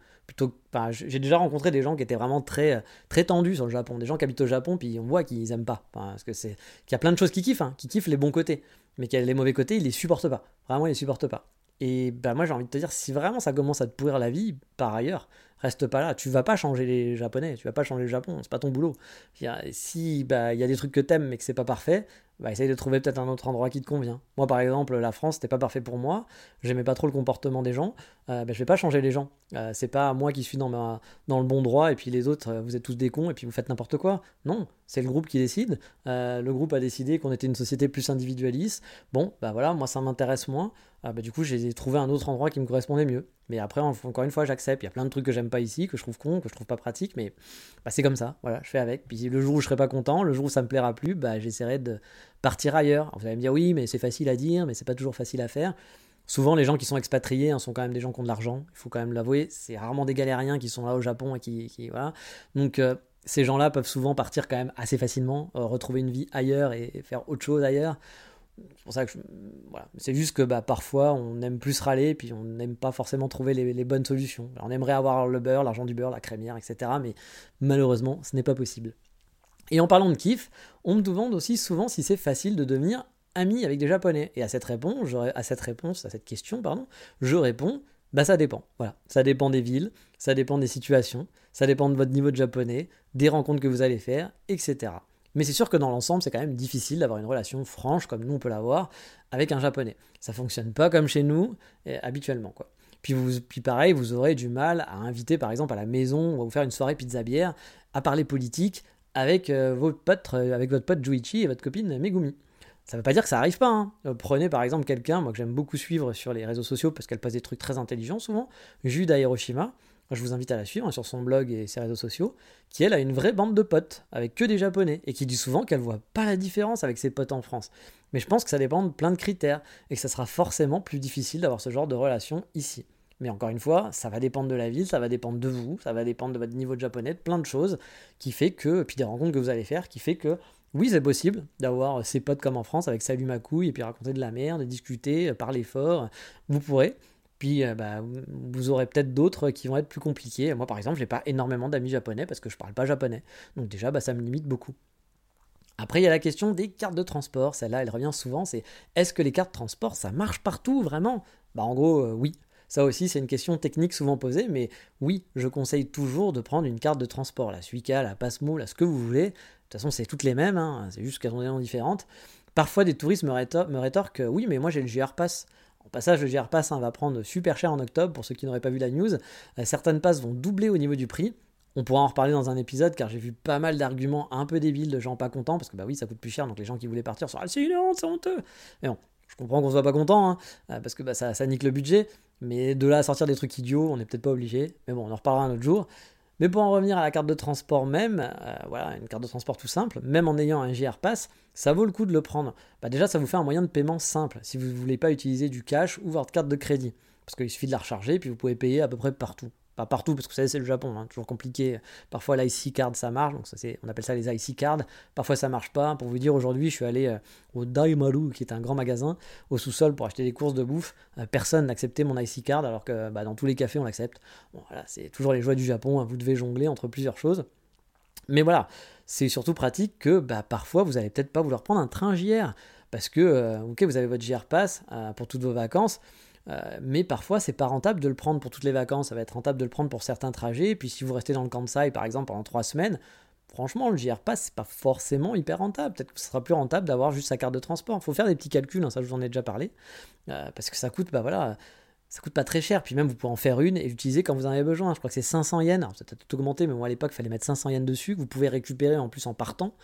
j'ai déjà rencontré des gens qui étaient vraiment très très tendus sur le Japon des gens qui habitent au Japon puis on voit qu'ils aiment pas. Parce que c'est qu'il y a plein de choses qui kiffent hein, qui kiffent les bons côtés mais a les mauvais côtés ils les supportent pas. Vraiment ils les supportent pas et bah moi j'ai envie de te dire si vraiment ça commence à te pourrir la vie par ailleurs reste pas là tu vas pas changer les japonais tu vas pas changer le Japon c'est pas ton boulot si bah il y a des trucs que t'aimes mais que c'est pas parfait bah, essaye de trouver peut-être un autre endroit qui te convient. Moi, par exemple, la France, c'était pas parfait pour moi. J'aimais pas trop le comportement des gens. Euh, bah, je vais pas changer les gens. Euh, c'est pas moi qui suis dans, dans le bon droit et puis les autres, euh, vous êtes tous des cons et puis vous faites n'importe quoi. Non, c'est le groupe qui décide. Euh, le groupe a décidé qu'on était une société plus individualiste. Bon, bah voilà, moi ça m'intéresse moins. Bah, du coup, j'ai trouvé un autre endroit qui me correspondait mieux. Mais après, encore une fois, j'accepte. Il y a plein de trucs que j'aime pas ici, que je trouve con, que je trouve pas pratique, mais bah, c'est comme ça. Voilà, je fais avec. Puis le jour où je serai pas content, le jour où ça me plaira plus, bah, j'essaierai de partir ailleurs. vous allez me dire oui, mais c'est facile à dire, mais c'est pas toujours facile à faire. Souvent, les gens qui sont expatriés hein, sont quand même des gens qui ont de l'argent. Il faut quand même l'avouer. C'est rarement des galériens qui sont là au Japon et qui, voilà. Donc euh, ces gens-là peuvent souvent partir quand même assez facilement, euh, retrouver une vie ailleurs et faire autre chose ailleurs. C'est pour ça que voilà. c'est juste que bah, parfois on aime plus râler, puis on n'aime pas forcément trouver les, bonnes solutions. on aimerait avoir le beurre, l'argent du beurre, la crémière, etc. Mais malheureusement, ce n'est pas possible. Et en parlant de kiff, on me demande aussi souvent si c'est facile de devenir ami avec des Japonais. Et à cette réponse, à cette réponse, à cette question, pardon, je réponds bah ça dépend. Voilà, ça dépend des villes, ça dépend des situations, ça dépend de votre niveau de japonais, des rencontres que vous allez faire, etc. Mais c'est sûr que dans l'ensemble, c'est quand même difficile d'avoir une relation franche comme nous on peut l'avoir avec un japonais. Ça fonctionne pas comme chez nous habituellement quoi. Puis, vous, puis pareil, vous aurez du mal à inviter par exemple à la maison ou à vous faire une soirée pizza bière à parler politique avec, euh, votre pote, euh, avec votre pote Juichi et votre copine Megumi. Ça ne veut pas dire que ça arrive pas. Hein. Euh, prenez par exemple quelqu'un, moi que j'aime beaucoup suivre sur les réseaux sociaux parce qu'elle passe des trucs très intelligents souvent, Jude Hiroshima. Je vous invite à la suivre sur son blog et ses réseaux sociaux, qui elle a une vraie bande de potes avec que des japonais et qui dit souvent qu'elle voit pas la différence avec ses potes en France. Mais je pense que ça dépend de plein de critères et que ça sera forcément plus difficile d'avoir ce genre de relation ici. Mais encore une fois, ça va dépendre de la ville, ça va dépendre de vous, ça va dépendre de votre niveau de japonais, de plein de choses, qui fait que, puis des rencontres que vous allez faire, qui fait que oui, c'est possible d'avoir ses potes comme en France avec salut ma couille et puis raconter de la merde, discuter, parler fort. Vous pourrez. Puis euh, bah, vous aurez peut-être d'autres qui vont être plus compliqués. Moi par exemple, j'ai pas énormément d'amis japonais parce que je parle pas japonais. Donc déjà, bah, ça me limite beaucoup. Après, il y a la question des cartes de transport. Celle-là, elle revient souvent. C'est est-ce que les cartes de transport, ça marche partout vraiment? Bah en gros, euh, oui. Ça aussi, c'est une question technique souvent posée, mais oui, je conseille toujours de prendre une carte de transport, la Suica, la Passmo, la ce que vous voulez. De toute façon, c'est toutes les mêmes, hein, c'est juste qu'elles ont des noms différentes. Parfois, des touristes me, rétorquent Oui, mais moi j'ai le JR Pass. En passage, le JR Pass hein, va prendre super cher en octobre pour ceux qui n'auraient pas vu la news. Euh, certaines passes vont doubler au niveau du prix. On pourra en reparler dans un épisode car j'ai vu pas mal d'arguments un peu débiles de gens pas contents parce que bah oui, ça coûte plus cher donc les gens qui voulaient partir sont Ah, c'est une honte, c'est honteux. Mais bon, je comprends qu'on soit pas content hein, euh, parce que bah, ça, ça nique le budget. Mais de là à sortir des trucs idiots, on n'est peut-être pas obligé. Mais bon, on en reparlera un autre jour. Mais pour en revenir à la carte de transport même, euh, voilà, une carte de transport tout simple, même en ayant un JR Pass, ça vaut le coup de le prendre. Bah déjà, ça vous fait un moyen de paiement simple si vous ne voulez pas utiliser du cash ou votre carte de crédit. Parce qu'il suffit de la recharger, puis vous pouvez payer à peu près partout partout, parce que vous savez, c'est le Japon, hein, toujours compliqué. Parfois, l'IC card, ça marche, donc on appelle ça les IC cards. Parfois, ça marche pas. Pour vous dire, aujourd'hui, je suis allé euh, au Daimaru, qui est un grand magasin, au sous-sol pour acheter des courses de bouffe. Euh, personne n'acceptait mon IC card, alors que bah, dans tous les cafés, on l'accepte. Voilà, c'est toujours les joies du Japon. Hein, vous devez jongler entre plusieurs choses. Mais voilà, c'est surtout pratique que bah, parfois, vous allez peut-être pas vouloir prendre un train JR. Parce que, euh, ok, vous avez votre JR Pass pour toutes vos vacances. Euh, mais parfois, c'est pas rentable de le prendre pour toutes les vacances. Ça va être rentable de le prendre pour certains trajets. Et puis, si vous restez dans le Kansai, par exemple, pendant trois semaines, franchement, le JR Pass, c'est pas forcément hyper rentable. Peut-être que ce sera plus rentable d'avoir juste sa carte de transport. Il faut faire des petits calculs, hein, ça je vous en ai déjà parlé. Euh, parce que ça coûte, bah voilà, ça coûte pas très cher. Puis même, vous pouvez en faire une et l'utiliser quand vous en avez besoin. Je crois que c'est 500 yens. Alors, ça a tout augmenté, mais moi à l'époque, il fallait mettre 500 yens dessus, que vous pouvez récupérer en plus en partant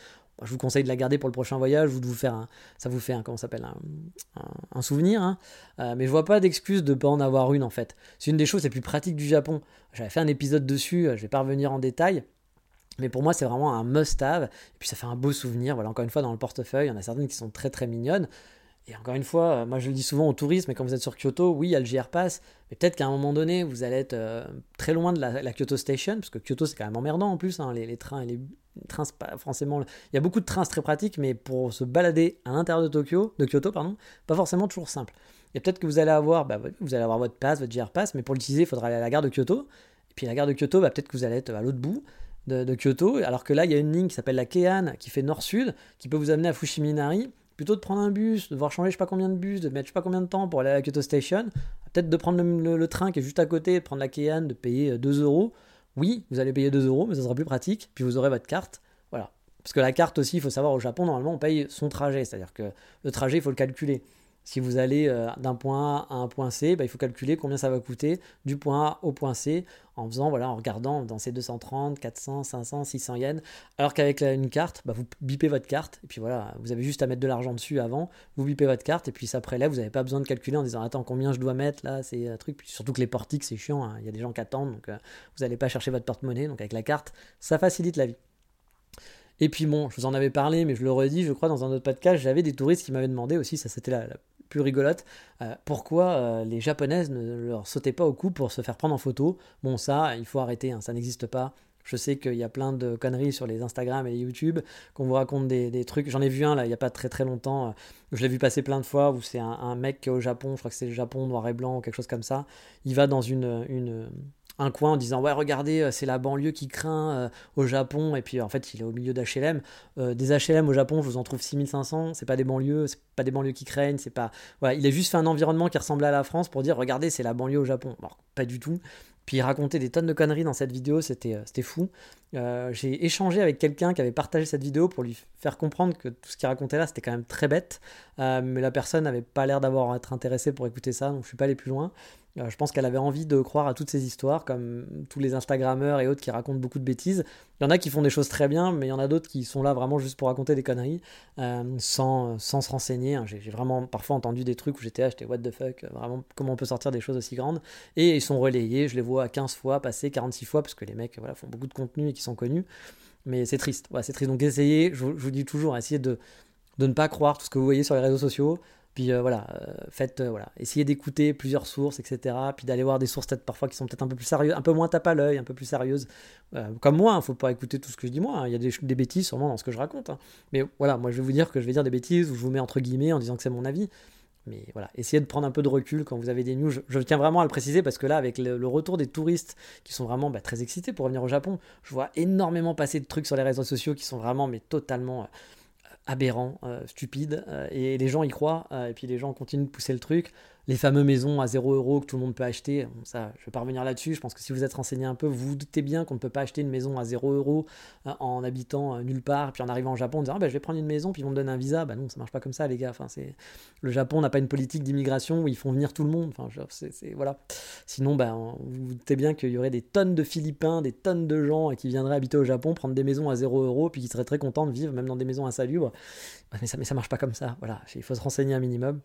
je vous conseille de la garder pour le prochain voyage ou de vous faire un, ça vous fait un, comment s'appelle, un, souvenir. Hein. Euh, mais je vois pas d'excuse de pas en avoir une en fait. C'est une des choses les plus pratiques du Japon. J'avais fait un épisode dessus, euh, je vais pas revenir en détail. Mais pour moi, c'est vraiment un must-have. Et puis ça fait un beau souvenir. Voilà, encore une fois, dans le portefeuille, il y en a certaines qui sont très très mignonnes. Et encore une fois, euh, moi je le dis souvent au tourisme, mais quand vous êtes sur Kyoto, oui, il y a le JR Pass, mais peut-être qu'à un moment donné, vous allez être très loin de la, Kyoto Station, parce que Kyoto c'est quand même emmerdant en plus, hein, les, trains et les, trains, pas forcément. Il y a beaucoup de trains très pratiques, mais pour se balader à l'intérieur de Tokyo, de Kyoto, pardon, pas forcément toujours simple. Et peut-être que vous allez avoir, bah, vous allez avoir votre pass, votre JR Pass, mais pour l'utiliser, il faudra aller à la gare de Kyoto. Et puis la gare de Kyoto, bah, peut-être que vous allez être à l'autre bout de, de, Kyoto, alors que là, il y a une ligne qui s'appelle la Keihan, qui fait nord-sud, qui peut vous amener à Fushiminari. Plutôt de prendre un bus, de devoir changer je sais pas combien de bus, de mettre je sais pas combien de temps pour aller à la Kyoto Station, peut-être de prendre le, train qui est juste à côté, de prendre la Keihan, de payer 2 euh, euros. Oui, vous allez payer 2 euros, mais ça sera plus pratique, puis vous aurez votre carte. Voilà. Parce que la carte aussi, il faut savoir, au Japon, normalement, on paye son trajet. C'est-à-dire que le trajet, il faut le calculer. Si vous allez euh, d'un point A à un point C, bah, il faut calculer combien ça va coûter du point A au point C en faisant, voilà, en regardant dans ces 230, 400, 500, 600 yens. Alors qu'avec une carte, bah, vous bipez votre carte et puis voilà, vous avez juste à mettre de l'argent dessus avant, vous bipez votre carte et puis ça prélève, vous n'avez pas besoin de calculer en disant attends combien je dois mettre là, c'est un truc. Puis surtout que les portiques c'est chiant, hein. il y a des gens qui attendent donc euh, vous n'allez pas chercher votre porte-monnaie. Donc avec la carte, ça facilite la vie. Et puis bon, je vous en avais parlé, mais je le redis, je crois, dans un autre podcast, j'avais des touristes qui m'avaient demandé aussi, ça c'était la, plus rigolote, euh, pourquoi euh, les japonaises ne leur sautaient pas au cou pour se faire prendre en photo? Bon, ça, il faut arrêter, hein, ça n'existe pas. Je sais qu'il y a plein de conneries sur les Instagram et les YouTube, qu'on vous raconte des, trucs. J'en ai vu un là, il n'y a pas très très longtemps. Euh, je l'ai vu passer plein de fois où c'est un, mec au Japon, je crois que c'est le Japon noir et blanc ou quelque chose comme ça. Il va dans une, une, un coin en disant ouais regardez euh, c'est la banlieue qui craint euh, au Japon et puis en fait il est au milieu d'HLM euh, des HLM au Japon je vous en trouve 6500 c'est pas des banlieues c'est pas des banlieues qui craignent c'est pas voilà il a juste fait un environnement qui ressemblait à la France pour dire regardez c'est la banlieue au Japon bon, pas du tout puis il racontait des tonnes de conneries dans cette vidéo, c'était, c'était fou. j'ai échangé avec quelqu'un qui avait partagé cette vidéo pour lui faire comprendre que tout ce qu'il racontait là, c'était quand même très bête. mais la personne n'avait pas l'air d'avoir être intéressée pour écouter ça, donc je suis pas allé plus loin. Euh, je pense qu'elle avait envie de croire à toutes ces histoires, comme tous les Instagrammeurs et autres qui racontent beaucoup de bêtises. Il y en a qui font des choses très bien, mais il y en a d'autres qui sont là vraiment juste pour raconter des conneries, euh, sans, se renseigner. Hein. J'ai vraiment parfois entendu des trucs où j'étais j'étais what the fuck, euh, vraiment comment on peut sortir des choses aussi grandes? Et ils sont relayés, je les vois 15 fois, passer 46 fois, parce que les mecs voilà, font beaucoup de contenu et qui sont connus. Mais c'est triste, c'est triste. Donc essayez, je, vous dis toujours, essayez de, de ne pas croire tout ce que vous voyez sur les réseaux sociaux. Puis euh, voilà, euh, faites, euh, voilà, essayez d'écouter plusieurs sources, etc. Puis d'aller voir des sources peut-être parfois qui sont peut-être un peu plus sérieuses, un peu moins tape à l'œil, un peu plus sérieuses. comme moi, il hein, ne faut pas écouter tout ce que je dis moi. Hein. Il y a des, bêtises sûrement dans ce que je raconte. Hein. Mais voilà, moi je vais vous dire que je vais dire des bêtises ou je vous mets entre guillemets en disant que c'est mon avis. Mais voilà, essayez de prendre un peu de recul quand vous avez des news. Je, tiens vraiment à le préciser parce que là, avec le, retour des touristes qui sont vraiment bah, très excités pour revenir au Japon, je vois énormément passer de trucs sur les réseaux sociaux qui sont vraiment mais totalement aberrant, euh, stupide, euh, et les gens y croient, euh, et puis les gens continuent de pousser le truc les fameuses maisons à 0 euros que tout le monde peut acheter. ça, je vais pas revenir là-dessus. Je pense que si vous êtes renseigné un peu, vous vous doutez bien qu'on ne peut pas acheter une maison à 0 euros euh, en habitant euh, nulle part, puis en arrivant au Japon en disant ben, je vais prendre une maison, puis ils vont me donner un visa. Bah non, ça marche pas comme ça, les gars. Enfin, c'est le Japon n'a pas une politique d'immigration où ils font venir tout le monde. Enfin, c'est voilà. Sinon, ben, vous vous doutez bien qu'il y aurait des tonnes de Philippins, des tonnes de gens qui viendraient habiter au Japon, prendre des maisons à 0 euros, puis qui seraient très contents de vivre, même dans des maisons insalubres. Mais ça, mais ça marche pas comme ça. Voilà, il faut se renseigner un minimum.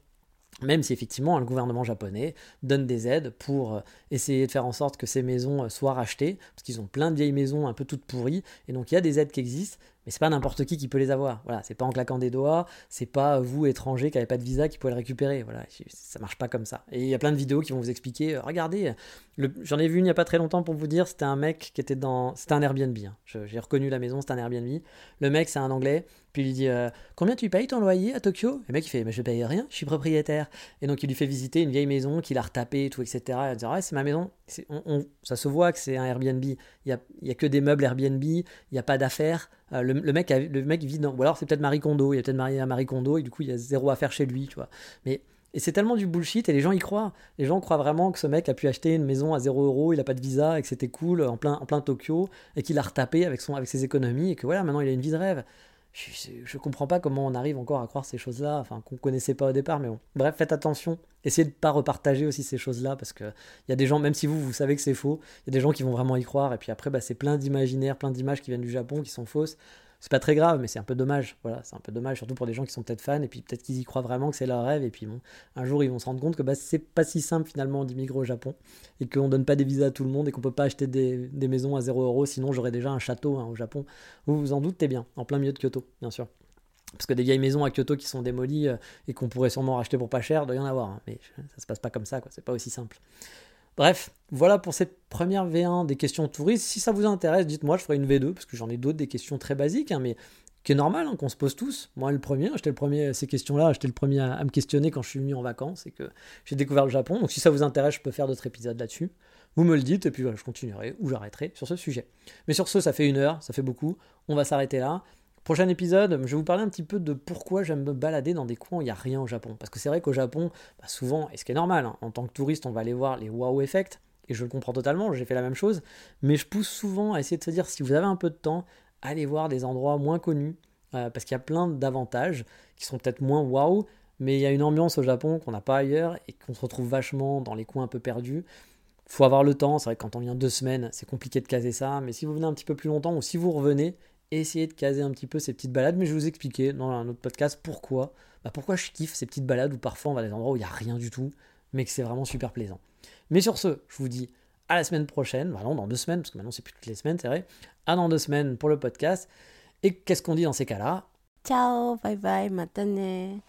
Même si effectivement le gouvernement japonais donne des aides pour euh, essayer de faire en sorte que ces maisons euh, soient rachetées, parce qu'ils ont plein de vieilles maisons un peu toutes pourries, et donc il y a des aides qui existent, mais c'est pas n'importe qui qui peut les avoir. Voilà, c'est pas en claquant des doigts, c'est pas vous étrangers qui n'avez pas de visa qui pouvez le récupérer. Voilà, ça marche pas comme ça. Et il y a plein de vidéos qui vont vous expliquer. Euh, regardez, j'en ai vu une il y a pas très longtemps pour vous dire. C'était un mec qui était dans, c'était un Airbnb. Hein. J'ai reconnu la maison, c'était un Airbnb. Le mec, c'est un Anglais. Puis il lui dit euh, combien tu payes ton loyer à Tokyo? Le mec il fait mais je paye rien, je suis propriétaire. Et donc il lui fait visiter une vieille maison qu'il a retapée, tout etc. Il dit ouais c'est ma maison. ça se voit que c'est un Airbnb. Il y a, y a que des meubles Airbnb, il n'y a pas d'affaires. Euh, le, mec le mec vit dans. Ou alors c'est peut-être Marie Kondo, il est peut-être marié à Marie Kondo et du coup il y a zéro affaire chez lui, tu vois. Mais. Et c'est tellement du bullshit et les gens y croient. Les gens croient vraiment que ce mec a pu acheter une maison à 0 euros, il a pas de visa et que c'était cool en plein, en plein Tokyo et qu'il a retapé avec, son, avec ses économies et que voilà, maintenant il a une vie de rêve je, comprends pas comment on arrive encore à croire ces choses-là, enfin qu'on connaissait pas au départ, mais bon. Bref, faites attention. Essayez de pas repartager aussi ces choses-là parce que il y a des gens, même si vous vous savez que c'est faux, il y a des gens qui vont vraiment y croire et puis après, bah, c'est plein d'imaginaires, plein d'images qui viennent du Japon qui sont fausses c'est pas très grave, mais c'est un peu dommage. Voilà, c'est un peu dommage, surtout pour des gens qui sont peut-être fans, et puis peut-être qu'ils y croient vraiment que c'est leur rêve, et puis bon, un jour ils vont se rendre compte que bah, c'est pas si simple finalement d'immigrer au Japon, et qu'on donne pas des visas à tout le monde, et qu'on peut pas acheter des, maisons à 0 euros, sinon j'aurais déjà un château hein, au Japon. Vous vous en doutez bien, en plein milieu de Kyoto, bien sûr. Parce que des vieilles maisons à Kyoto qui sont démolies euh, et qu'on pourrait sûrement racheter pour pas cher, doit y en avoir. Hein. mais ça se passe pas comme ça, quoi. C'est pas aussi simple. Bref, voilà pour cette première V1 des questions touristes. Si ça vous intéresse, dites-moi, je ferai une V2, parce que j'en ai d'autres, des questions très basiques, hein, mais qui est normal, hein, qu'on se pose tous. Moi, le premier, j'étais le premier, ces questions-là, j'étais le premier à, me questionner quand je suis venu en vacances et que j'ai découvert le Japon. Donc si ça vous intéresse, je peux faire d'autres épisodes là-dessus. Vous me le dites, et puis je continuerai ou j'arrêterai sur ce sujet. Mais sur ce, ça fait une heure, ça fait beaucoup. On va s'arrêter là. Prochain épisode, je vais vous parler un petit peu de pourquoi j'aime me balader dans des coins où il n'y a rien au Japon. Parce que c'est vrai qu'au Japon, bah, souvent, et ce qui est normal, hein, en tant que touriste, on va aller voir les wow effects, et je le comprends totalement, j'ai fait la même chose, mais je pousse souvent à essayer de se dire, si vous avez un peu de temps, allez voir des endroits moins connus, euh, parce qu'il y a plein d'avantages qui sont peut-être moins wow, mais il y a une ambiance au Japon qu'on n'a pas ailleurs, et qu'on se retrouve vachement dans les coins un peu perdus. Faut avoir le temps, c'est vrai que quand on vient deux semaines, c'est compliqué de caser ça, mais si vous venez un petit peu plus longtemps, ou si vous revenez, essayez de caser un petit peu ces petites balades, mais je vais vous expliquer dans un autre podcast pourquoi. Bah pourquoi je kiffe ces petites balades où parfois on va à des endroits où il n'y a rien du tout, mais que c'est vraiment super plaisant. Mais sur ce, je vous dis à la semaine prochaine, bah dans deux semaines, parce que maintenant c'est plus toutes les semaines, c'est vrai. À dans deux semaines pour le podcast. Et qu'est-ce qu'on dit dans ces cas-là? Ciao, bye bye, matane.